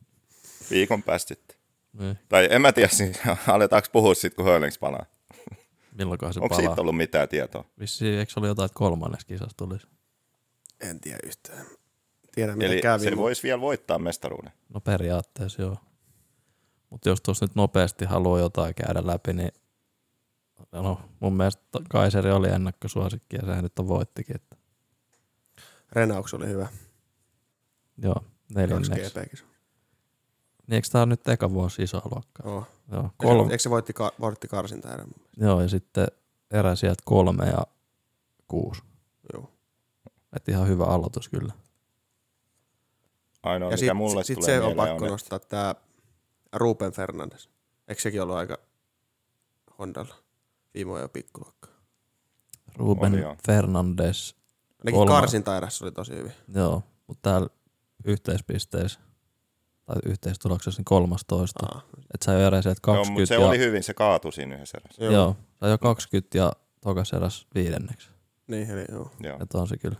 Speaker 1: Viikon päästä sitten.
Speaker 4: Niin.
Speaker 1: Tai en mä tiedä, siis, aletaanko puhua siitä, kun Hurlings palaa.
Speaker 4: Milloinkohan se
Speaker 1: Onko
Speaker 4: palaa?
Speaker 1: siitä ollut mitään tietoa?
Speaker 4: Vissiin, eikö se ollut jotain, että kolmannes kisassa tulisi?
Speaker 2: En tiedä yhtään. Tiedän, mitä
Speaker 1: Eli
Speaker 2: kävi.
Speaker 1: se
Speaker 2: mut-
Speaker 1: voisi vielä voittaa mestaruuden.
Speaker 4: No periaatteessa joo. Mutta jos tuossa nyt nopeasti haluaa jotain käydä läpi, niin no, mun mielestä Kaiseri oli ennakkosuosikki ja sehän nyt on voittikin. Että,
Speaker 2: Renaux oli hyvä.
Speaker 4: joo, neljänneksi. Niin eikö tää on nyt eka vuosi iso luokka?
Speaker 2: Oh.
Speaker 4: Joo,
Speaker 2: Kolme. Eikö se voitti, ka- voitti karsinta mielestä?
Speaker 4: joo, ja sitten erä sieltä kolme ja kuusi.
Speaker 2: Joo.
Speaker 4: Et ihan hyvä aloitus kyllä.
Speaker 1: Ainoa,
Speaker 2: ja
Speaker 1: mikä
Speaker 2: sitten
Speaker 1: mulle
Speaker 2: sit
Speaker 1: tulee
Speaker 2: se on pakko
Speaker 1: on,
Speaker 2: nostaa tää Ruben Fernandes. Eikö sekin ollut aika Hondalla? Viime vuonna jo pikkuluokka.
Speaker 4: Ruben
Speaker 1: Oli joo.
Speaker 4: Fernandes,
Speaker 2: Ainakin
Speaker 4: Kolma.
Speaker 2: karsinta erässä oli tosi hyvin.
Speaker 4: joo, mutta täällä yhteispisteessä tai yhteistuloksessa niin 13.
Speaker 2: Aa,
Speaker 4: Et sä jo erä sieltä
Speaker 1: Joo,
Speaker 4: 20
Speaker 1: mutta se
Speaker 4: ja,
Speaker 1: oli hyvin, se kaatui siinä yhdessä erässä.
Speaker 2: joo.
Speaker 4: joo, sä jo 20 ja tokas eräs viidenneksi.
Speaker 2: Niin, eli joo.
Speaker 1: Joo.
Speaker 4: Et on se kyllä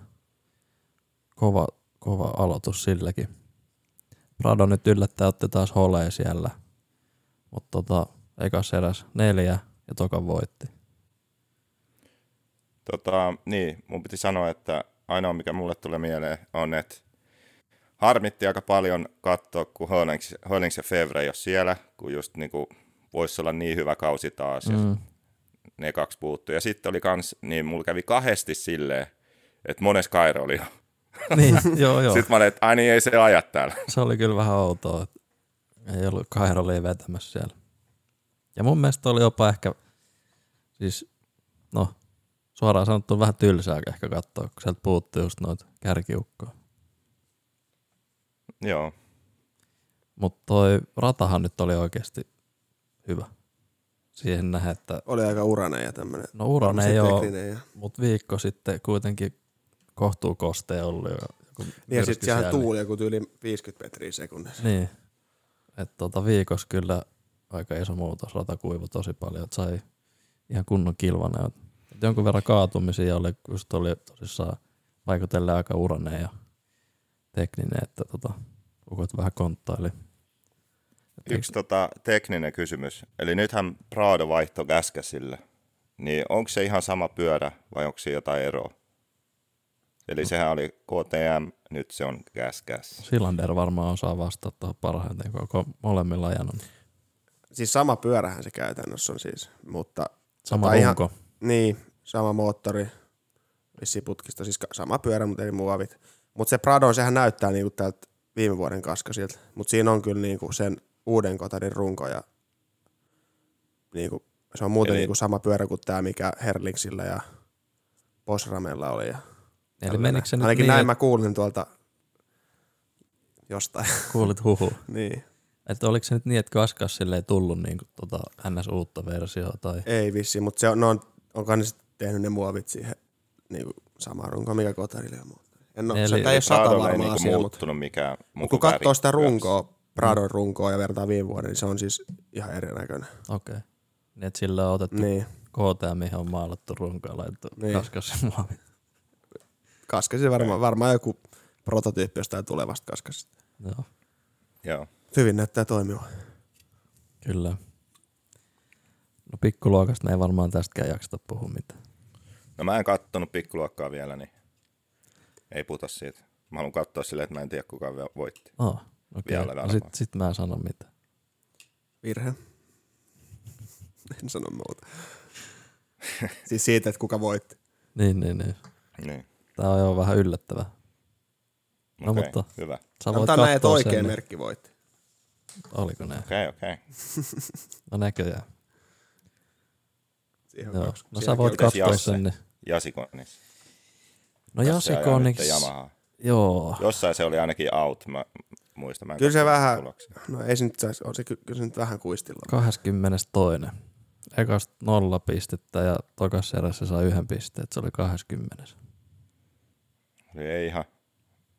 Speaker 4: kova, kova aloitus silläkin. Prado nyt yllättää otti taas holee siellä, mutta tota, ekas eräs neljä ja toka voitti.
Speaker 1: Tota, niin, mun piti sanoa, että ainoa mikä mulle tulee mieleen on, että harmitti aika paljon katsoa, kun Hörlings, Hörlings ja Fevre ei ole siellä, kun just niinku voisi olla niin hyvä kausi taas, mm. ja ne kaksi puuttuu. Ja sitten oli kans, niin mulla kävi kahdesti silleen, että mones Kairo oli jo.
Speaker 4: Niin, joo, joo.
Speaker 1: Sitten mä olin, että ai niin, ei se ajat täällä.
Speaker 4: Se oli kyllä vähän outoa, että ei ollut Kairoli vetämässä siellä. Ja mun mielestä oli jopa ehkä, siis no, suoraan sanottuna vähän tylsää ehkä katsoa, kun sieltä puuttuu just noita kärkiukkoja.
Speaker 1: Joo.
Speaker 4: Mutta toi ratahan nyt oli oikeasti hyvä. Siihen nähdä, että
Speaker 2: Oli aika uranen ja tämmönen.
Speaker 4: no uranen
Speaker 2: tekninen Ja,
Speaker 4: mutta viikko sitten kuitenkin kohtuu kosteen ollut. Ja, joku
Speaker 2: niin ja sitten sehän tuuli joku yli 50 metriä sekunnissa.
Speaker 4: Niin. Että tota viikossa kyllä aika iso muutos. Rata kuivu tosi paljon, että sai ihan kunnon kilvan. Et jonkun verran kaatumisia oli, just oli tosissaan vaikutellen aika uranen ja tekninen, että tota, ukot vähän konttaili. Et
Speaker 1: Yksi tota, tekninen kysymys. Eli nythän Prado vaihto Gasgasille. Niin onko se ihan sama pyörä vai onko siinä jotain eroa? Eli sehän oli KTM, nyt se on Gasgas.
Speaker 4: Silander varmaan osaa vastata parhaiten koko molemmilla ajanut.
Speaker 2: Siis sama pyörähän se käytännössä on siis, mutta
Speaker 4: Sama
Speaker 2: tota
Speaker 4: runko.
Speaker 2: Niin, sama moottori, vissiin putkista, siis sama pyörä, mutta eri muovit. Mutta se Prado, sehän näyttää niinku tältä viime vuoden kaskasilta, mutta siinä on kyllä niinku sen uuden kotarin runko ja niinku, se on muuten
Speaker 1: Eli-
Speaker 2: niinku sama pyörä kuin tämä, mikä Herlingsillä ja Bosramella oli. Ja
Speaker 4: Eli menikö se nyt
Speaker 2: Ainakin
Speaker 4: niin,
Speaker 2: näin
Speaker 4: että
Speaker 2: mä kuulin tuolta jostain.
Speaker 4: kuulit huhu?
Speaker 2: niin.
Speaker 4: Että oliko se nyt niin, että Kaskas sille ei tullut niin kuin, tota, ns. uutta versiota tai
Speaker 2: Ei vissi, mutta se on, no on, onko ne sitten tehnyt ne muovit siihen niinku samaan runkoon, mikä kotarille ja muuta. En ole,
Speaker 4: Eli-
Speaker 2: se ei ole sata
Speaker 1: Pradolla ei
Speaker 2: varma
Speaker 1: niinku
Speaker 2: asia, mutta
Speaker 1: muuttunut mikään muu
Speaker 2: kun
Speaker 1: kuin
Speaker 2: katsoo sitä runkoa, Pradon runkoa ja vertaa viime vuoden, niin se on siis ihan erinäköinen.
Speaker 4: okei. Okay. Niin, että sillä on otettu
Speaker 2: Niin.
Speaker 4: KTM, mihin on maalattu runko ja laitettu
Speaker 2: Niin.
Speaker 4: niin. Kaskas muovi.
Speaker 2: Kaskasi varmaan, varmaan joku prototyyppi jostain tulevasta kaskasista.
Speaker 4: Joo,
Speaker 1: Joo.
Speaker 2: Hyvin näyttää toimiva.
Speaker 4: kyllä. No pikkuluokasta me ei varmaan tästäkään jakseta puhua mitään.
Speaker 1: No mä en kattonut pikkuluokkaa vielä, niin ei puhuta siitä. Mä haluan katsoa silleen, että mä en tiedä kuka vielä voitti.
Speaker 4: Oh, okei.
Speaker 1: Vielä
Speaker 4: Okay. No
Speaker 1: varmaan.
Speaker 4: sit, sit mä en sano mitään.
Speaker 2: Virhe. En sano muuta. siis siitä, että kuka voitti.
Speaker 4: Niin, niin, niin.
Speaker 1: Niin.
Speaker 4: Tää on jo vähän yllättävää. No,
Speaker 1: Okei,
Speaker 4: mutta-
Speaker 1: hyvä.
Speaker 4: Sä voit
Speaker 2: Sanotaan näin, että oikea
Speaker 4: sen,
Speaker 2: merkki voitti.
Speaker 4: Oliko ne?
Speaker 1: Okei, okei.
Speaker 4: No näköjään.
Speaker 2: Siihen on
Speaker 4: Joo.
Speaker 2: kaksi.
Speaker 4: No sä voit katsoa
Speaker 1: Jasse?
Speaker 4: sen. Niin.
Speaker 1: Jasikonis.
Speaker 4: No
Speaker 1: Jasse ajaa
Speaker 4: Jasikoniks,
Speaker 1: nyt Yamahaa.
Speaker 4: joo.
Speaker 1: Jossain se oli ainakin out, mä muistan. Mä en
Speaker 2: Kyllä se vähän,
Speaker 1: tuloksia.
Speaker 2: no ei se nyt saisi, on se, ky- kyllä se nyt vähän kuistilla.
Speaker 4: 22. Ekasta nolla pistettä ja tokas erässä sai yhden pisteen, että se oli 20.
Speaker 1: Eli ei ihan,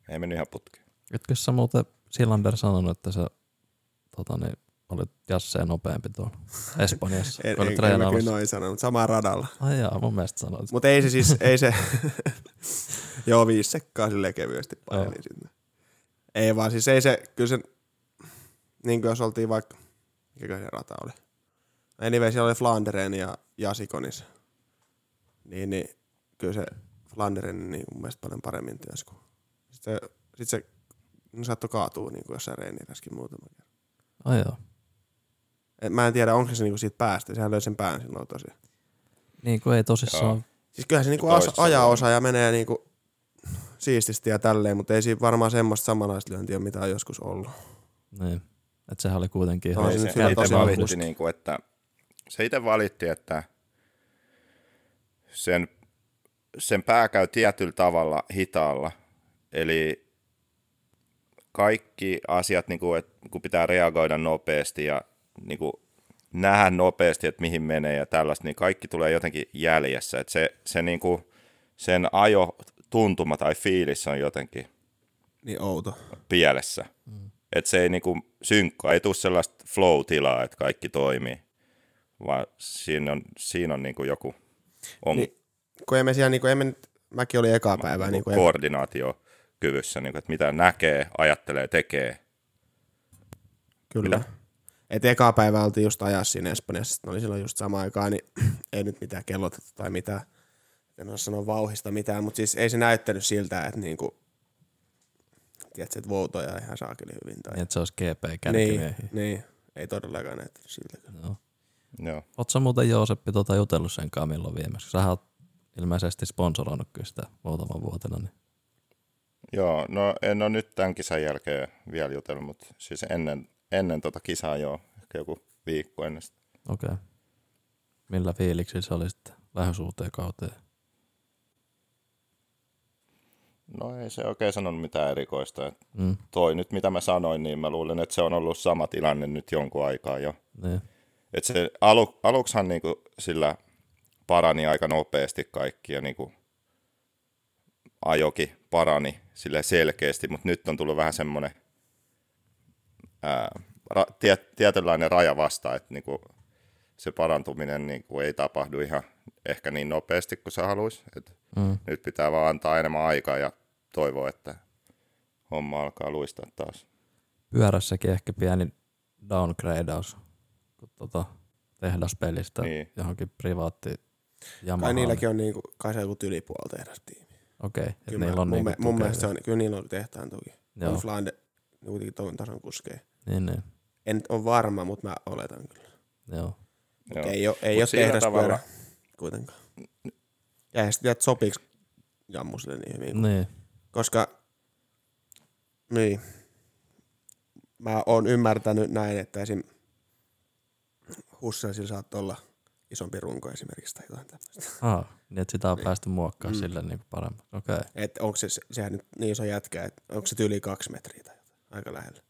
Speaker 1: ei mennyt ihan putkeen.
Speaker 4: Etkö sä muuten Silander sanonut, että sä tota, niin, olit Jasseen nopeampi tuolla Espanjassa,
Speaker 2: En, en, en mä kyllä noin sano, mutta samaa radalla.
Speaker 4: Ai jaa, mun mielestä sanoit.
Speaker 2: Mutta ei se siis, ei se, joo viisi sekkaa silleen kevyesti paineli sinne. Ei vaan siis ei se, kyllä se, niin kuin jos oltiin vaikka, mikä se rata oli. Anyway, siellä oli Flanderen ja Jasikonis. Niin, niin kyllä se Flanderen niin mun mielestä paljon paremmin työs kuin. Sitten se, sit se no, saattoi kaatua niin kuin jossain reeniräskin muutama kerran.
Speaker 4: Ai joo.
Speaker 2: Et mä en tiedä, onko se niinku siitä päästä. Sehän löi sen pään silloin tosiaan.
Speaker 4: Niin kuin ei tosissaan.
Speaker 1: Joo.
Speaker 2: Siis kyllähän se niinku as- ajaa
Speaker 1: vuonna.
Speaker 2: osa ja menee niinku siististi ja tälleen, mutta ei siinä varmaan semmoista samanlaista lyöntiä, mitä on joskus ollut.
Speaker 4: Niin. Että sehän oli kuitenkin
Speaker 2: No,
Speaker 4: ihan
Speaker 2: se
Speaker 1: se,
Speaker 2: hyvä
Speaker 1: itse
Speaker 2: tosi
Speaker 1: valitti, niin kuin, että, se itse valitti, että sen, sen pää käy tietyllä tavalla hitaalla. Eli kaikki asiat, niin kuin, että kun pitää reagoida nopeasti ja niin kuin, nähdä nopeasti, että mihin menee ja tällaista, niin kaikki tulee jotenkin jäljessä. Että se, se niin kuin, sen ajo tuntuma tai fiilis on jotenkin
Speaker 2: Niin outo.
Speaker 1: pielessä. Mm. Että se ei niinku synkkaa, ei tule sellaista flow-tilaa, että kaikki toimii, vaan siinä on, siinä on niinku joku on
Speaker 2: Niin, Kun emme siellä, niinku, emme nyt, mäkin olin ekaa päivää, niin kuin,
Speaker 1: koordinaatio suorituskyvyssä, niin kuin, että mitä näkee, ajattelee, tekee.
Speaker 2: Kyllä.
Speaker 1: Mitä?
Speaker 2: Et eka päivä oltiin just ajaa siinä Espanjassa, sitten oli silloin just sama aikaa, niin ei nyt mitään kellotettu tai mitään. En osaa sanoa vauhista mitään, mutta siis ei se näyttänyt siltä, että niinku, tiedätkö, että voutoja ihan saakeli hyvin. Tai...
Speaker 4: Niin, että se olisi GP
Speaker 2: niin, niin, ei todellakaan näyttänyt siltä. kyllä.
Speaker 4: Joo.
Speaker 1: Joo.
Speaker 4: Oletko muuten Jooseppi tota jutellut sen kanssa milloin viimeksi? Sähän oot ilmeisesti sponsoroinut kyllä sitä muutaman vuotena. Niin.
Speaker 1: Joo, no en ole nyt tämän kisan jälkeen vielä jutellut, mutta siis ennen, ennen tota kisaa joo, ehkä joku viikko ennen sitä.
Speaker 4: Okei. Okay. Millä fiiliksi se oli sitten lähes uuteen kauteen?
Speaker 1: No ei se oikein sanonut mitään erikoista. Et
Speaker 4: Mm,
Speaker 1: toi nyt mitä mä sanoin, niin mä luulen, että se on ollut sama tilanne nyt jonkun aikaa jo.
Speaker 4: niin.
Speaker 1: Et se alu, aluksihan niinku sillä parani aika nopeasti kaikki ja niinku ajoki parani sille selkeästi, mutta nyt on tullut vähän semmoinen ää, ra, tie, tietynlainen raja vasta, että niinku se parantuminen niinku ei tapahdu ihan ehkä niin nopeasti kuin se haluaisi. Et
Speaker 4: Mm.
Speaker 1: nyt pitää vaan antaa enemmän aikaa ja toivoa, että homma alkaa luistaa taas.
Speaker 4: Pyörässäkin ehkä pieni downgradeaus kun tota tehdaspelistä
Speaker 1: Niin.
Speaker 4: niin. johonkin privaatti Yamaha.
Speaker 2: Kai niilläkin on niinku, kai se joku ylipuolta eräs tiimi.
Speaker 4: Okei, okay, että
Speaker 2: Kyllä
Speaker 4: niillä on
Speaker 2: mun,
Speaker 4: niinku
Speaker 2: mun mielestä se on, kyllä niillä on tehtaan tuki.
Speaker 4: Joo.
Speaker 2: On Flande kuitenkin ton tason kuskee.
Speaker 4: Niin, niin.
Speaker 2: En ole varma, mutta mä oletan kyllä.
Speaker 4: Joo.
Speaker 1: Joo.
Speaker 2: Ei ole, ei
Speaker 1: Mut
Speaker 2: ole tehdaspyörä kuitenkaan. Ja eihän sitten tiedä, että sopiiko Jammusille niin hyvin.
Speaker 4: Niin.
Speaker 2: Koska, niin, mä oon ymmärtänyt näin, että esim. Hussersilla saattaa olla isompi runko esimerkiksi tai jotain tämmöistä.
Speaker 4: Ah, niin että sitä on päästy muokkaamaan mm. sille niin paremmin. Okei. Okay.
Speaker 2: Että onko se, sehän nyt niin iso jätkä, että onko se yli kaksi metriä tai jotain, aika lähellä.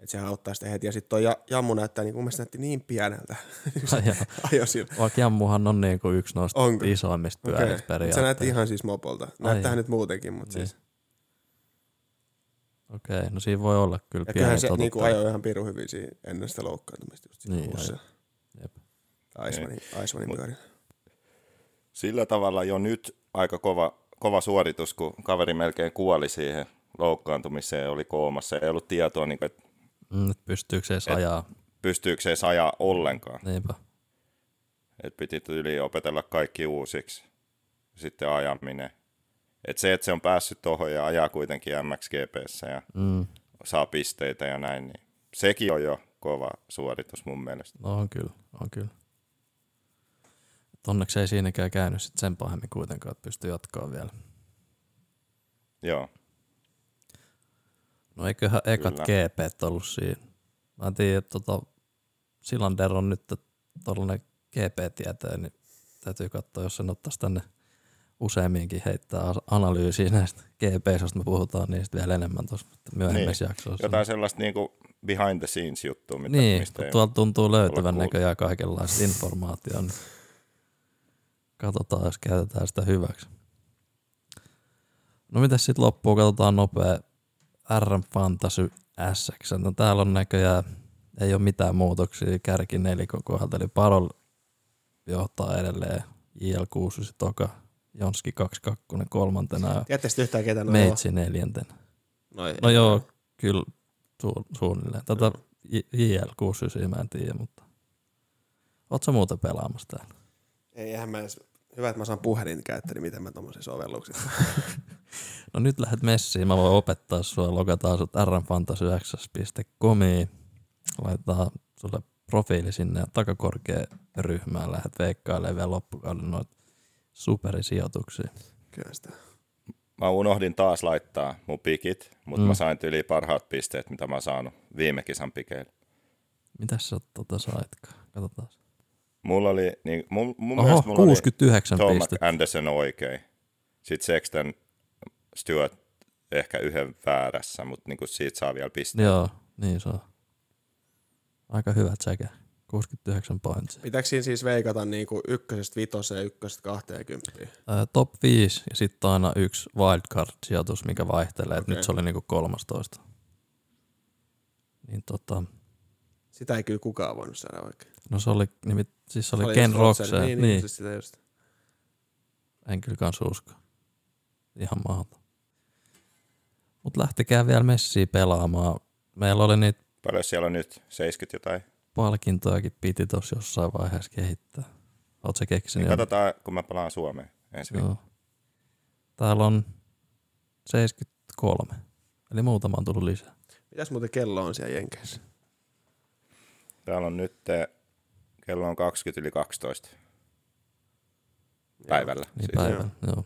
Speaker 2: Että sehän auttaa sitä heti. Ja sitten toi ja- jammu näyttää, niin mun mielestä näytti niin pieneltä.
Speaker 4: Vaikka Jammuhan on niinku yksi noista
Speaker 2: Onko?
Speaker 4: isoimmista pyöristä
Speaker 2: Se
Speaker 4: periaatteessa.
Speaker 2: näytti ihan siis mopolta. Näyttää nyt muutenkin, mutta
Speaker 4: Niin.
Speaker 2: siis.
Speaker 4: Okei, okay, no siinä voi olla kyllä
Speaker 2: Ja
Speaker 4: pieni
Speaker 2: kyllähän se niinku ajoi ihan pirun hyvin siinä ennen sitä loukkaantumista. Just
Speaker 4: Niin,
Speaker 2: niin,
Speaker 4: ajoi. Jep.
Speaker 2: Aismanin, Aismanin
Speaker 1: Mut-
Speaker 2: pyörillä.
Speaker 1: Sillä tavalla jo nyt aika kova, kova suoritus, kun kaveri melkein kuoli siihen loukkaantumiseen, oli koomassa. Ei ollut tietoa, niin kuin, että
Speaker 4: Mm, et pystyykö se edes
Speaker 1: Et-
Speaker 4: ajaa.
Speaker 1: pystyykö se edes ajaa ollenkaan.
Speaker 4: Niinpä.
Speaker 1: Et piti yli opetella kaikki uusiksi. Sitten ajaminen. Et se, että se on päässyt tuohon ja ajaa kuitenkin MXGPssä ja
Speaker 4: Mm.
Speaker 1: saa pisteitä ja näin, niin sekin on jo kova suoritus mun mielestä.
Speaker 4: No on kyllä, on kyllä. Et onneksi ei siinäkään käynyt sit sen pahemmin kuitenkaan, että pystyy jatkaa vielä.
Speaker 1: Joo,
Speaker 4: No eiköhän ekat
Speaker 1: Kyllä.
Speaker 4: GP ollut siinä. Mä en tiedä, että tota, Silander on nyt tuollainen GP-tietäjä, niin täytyy katsoa, jos sen ottaisi tänne useamminkin heittää analyysiä näistä GP, josta me puhutaan niistä vielä enemmän tuossa myöhemmissä
Speaker 1: Niin.
Speaker 4: jaksoissa.
Speaker 1: jotain sellaista niinku behind the scenes juttua, mitä,
Speaker 4: niin,
Speaker 1: mistä ei
Speaker 4: tuolta tuntuu löytyvän näköjään kaikenlaista informaatiota, niin katsotaan, jos käytetään sitä hyväksi. No mitäs sitten loppuun, katsotaan nopea RM Fantasy SX. No täällä on näköjään, ei ole mitään muutoksia kärki nelikon kohdalta, eli Parol johtaa edelleen IL6 toka, Jonski 22 kolmantena ja
Speaker 2: Tiedätte sitten yhtään ketä
Speaker 4: Meitsi neljäntenä.
Speaker 2: No, ei,
Speaker 4: No joo, kyllä su- suunnilleen. Tätä JL69 mä en tiedä, mutta oot sä muuten pelaamassa täällä?
Speaker 2: Ei, eihän mä edes, hyvä, että mä saan puhelin käyttää, niin miten mä tommosen sovelluksen.
Speaker 4: No nyt lähdet messiin, mä voin opettaa sua, logataan sut rnfantasy9.comiin, laitetaan sulle profiili sinne ja takakorkea ryhmään, lähdet veikkailemaan vielä loppukauden noita superisijoituksia.
Speaker 2: Kyllä sitä.
Speaker 1: Mä unohdin taas laittaa mun pikit, mutta
Speaker 4: Mm.
Speaker 1: mä sain yli parhaat pisteet, mitä mä oon saanut viime kisan pikeillä.
Speaker 4: Mitäs sä tota saitkaan? Katsotaan.
Speaker 1: Mulla oli, niin, mun, mun
Speaker 4: Oho,
Speaker 1: mielestä mulla
Speaker 4: 69
Speaker 1: oli Tom
Speaker 4: pistettä.
Speaker 1: Anderson oikein. Sitten Sexton Stewart ehkä yhden väärässä, mutta niin siitä saa vielä pisteet.
Speaker 4: Joo, niin se on. Aika hyvä tsekä. 69 pointsia.
Speaker 2: Pitääkö siinä siis veikata niinku ykkösestä vitoseen ja ykkösestä kahteen kymppiin?
Speaker 4: Ää, top 5 ja sitten aina yksi wildcard-sijoitus, mikä vaihtelee. Okay. Nyt se oli niinku 13. Niin tota,
Speaker 2: Sitä ei kyllä kukaan voinut saada oikein.
Speaker 4: no se oli, nimit, siis se oli,
Speaker 2: just
Speaker 4: Ken
Speaker 2: Roger,
Speaker 4: Roxe. Niin,
Speaker 2: Niin,
Speaker 4: niin.
Speaker 2: niin, siis sitä just.
Speaker 4: En kyllä kans usko. Ihan mahdoton. Mutta lähtikää vielä messiä pelaamaan. Meillä oli niitä
Speaker 1: Paljon siellä on nyt? 70 jotain?
Speaker 4: palkintojakin piti tuossa jossain vaiheessa kehittää. Oot se keksinyt?
Speaker 1: Niin
Speaker 4: jo?
Speaker 1: katsotaan, kun mä palaan Suomeen ensi viikolla.
Speaker 4: Joo. Täällä on 73. Eli muutama on tullut lisää.
Speaker 2: Mitäs muuten kello on siellä Jenkeissä?
Speaker 1: Täällä on nyt, eh, kello on 20 yli 12 päivällä.
Speaker 4: Niin
Speaker 1: Siis.
Speaker 4: päivällä, joo.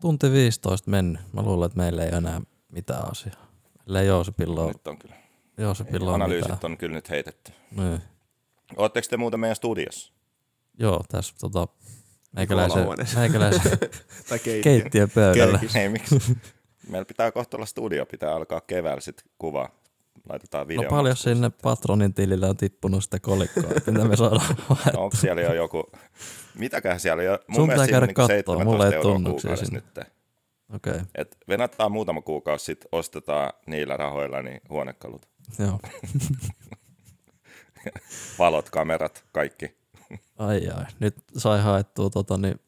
Speaker 4: Tunti 15 mennyt. Mä luulen, että meillä ei enää mitään asiaa. Ellei Joosepilla ole,
Speaker 1: Nyt on kyllä.
Speaker 4: Joosepilla on
Speaker 1: Analyysit
Speaker 4: mitään.
Speaker 1: on kyllä nyt heitetty.
Speaker 4: Niin.
Speaker 1: Ootteko te muuten meidän studiossa?
Speaker 4: Joo, tässä tota, meikäläisen, meikäläisen
Speaker 2: Tai keittiö.
Speaker 4: keittiön pöydällä.
Speaker 1: Ei, miksi? Meillä pitää kohta olla studio, pitää alkaa keväällä sitten kuva. Laitetaan
Speaker 4: No
Speaker 1: video.
Speaker 4: paljon sinne patronin tilille on tippunut sitä kolikkoa, että mitä me saadaan
Speaker 1: No, onko siellä jo joku... Mitäköhän siellä jo? Mun
Speaker 4: Sun
Speaker 1: mielestä
Speaker 4: pitää käydä kattoo,
Speaker 1: 17
Speaker 4: mulla ei tunnuksia sinne.
Speaker 1: nyt.
Speaker 4: Okei, okay,
Speaker 1: Et venataan muutama kuukausi sitten, ostetaan niillä rahoilla niin huonekalut.
Speaker 4: joo.
Speaker 1: Valot, kamerat, kaikki.
Speaker 4: Ai ai. Nyt sai haettua tota, niin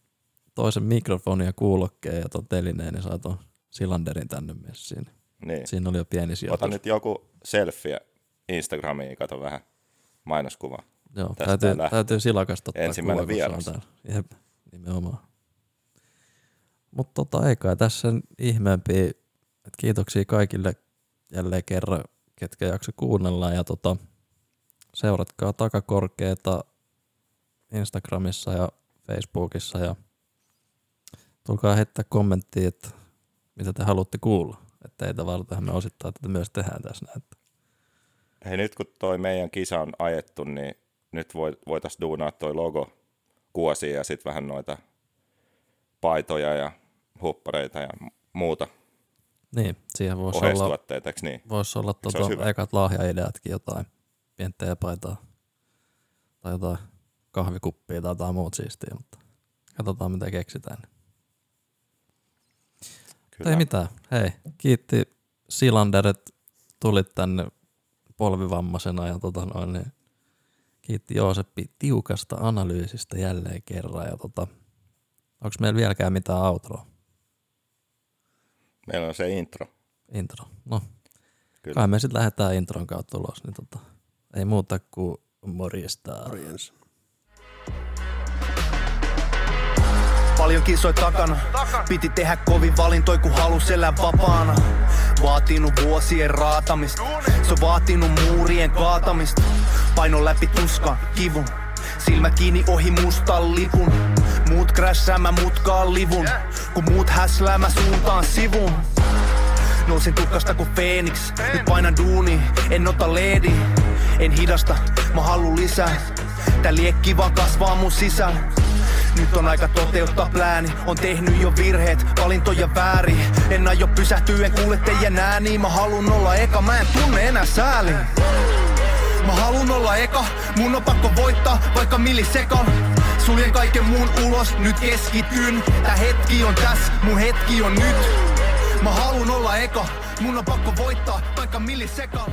Speaker 4: toisen mikrofonin ja kuulokkeen ja ton telineen, niin sai ton silanderin tänne messiin.
Speaker 1: Niin.
Speaker 4: Siinä oli jo pieni sijoitus.
Speaker 1: Ota nyt joku selfie Instagramiin, kato vähän mainoskuva.
Speaker 4: Joo,
Speaker 1: tästä
Speaker 4: täytyy,
Speaker 1: lähtee.
Speaker 4: täytyy silakasta ottaa
Speaker 1: Ensimmäinen
Speaker 4: kuva,
Speaker 1: vieras.
Speaker 4: Jep, nimenomaan. Mutta tota, ei kai tässä sen ihmeempiä. Et kiitoksia kaikille jälleen kerran, ketkä jakso kuunnella. Ja tota, seuratkaa takakorkeeta Instagramissa ja Facebookissa ja tulkaa heittää kommenttia, että mitä te haluatte kuulla. Että teitä varten me osittain tätä myös tehdään tässä näin.
Speaker 1: Hei nyt kun toi meidän kisa on ajettu, niin nyt voitaisiin duunaa toi logo kuosia ja sitten vähän noita paitoja ja huppareita ja muuta
Speaker 4: Niin, siihen voisi olla
Speaker 1: niin?
Speaker 4: Voisi olla
Speaker 1: hyvä.
Speaker 4: ekat lahjaideatkin jotain pientä teepaitaa tai jotain kahvikuppia tai jotain muut siistiä, mutta katsotaan mitä keksitään.
Speaker 1: Kyllä.
Speaker 4: Ei mitään. Hei, kiitti Silander, että tulit tänne polvivammaisena ja tota noin, niin kiitti Jooseppi tiukasta analyysistä jälleen kerran ja tota, onko meillä vieläkään mitään outroa,
Speaker 1: Meillä on se intro.
Speaker 4: intro? No,
Speaker 1: Kyllä.
Speaker 4: kai me sitten lähdetään intron kautta ulos, niin tota, ei muuta kuin morjesta.
Speaker 2: Morjens.
Speaker 3: Paljon kisoi takana. Piti tehdä kovin valintoi, kun halus elää vapaana. Vaatinut vuosien raatamista. Se on vaatinut muurien kaatamista. Paino läpi tuskan, kivun. Silmä kiinni ohi mustan lipun. Muut crashaa, mä mutkaan livun. Kun muut häslää, mä suuntaan sivun. Nousin tukkasta kuin Phoenix, nyt painan duuni, en ota leedi. En hidasta, mä haluun lisää. Tää liekki vaan kasvaa mun sisällä. Nyt on aika toteuttaa plääni, on tehnyt jo virheet, valintoja väärin. En aio pysähtyä, en kuule teidän ääni, mä halun olla eka, mä en tunne enää sääli. Mä halun olla eka, mun on pakko voittaa, vaikka millisekan. Suljen kaiken muun ulos, nyt keskityn. Tää hetki on tässä, mun hetki on nyt. Mä halun olla eka, mun on pakko voittaa, vaikka millisekan.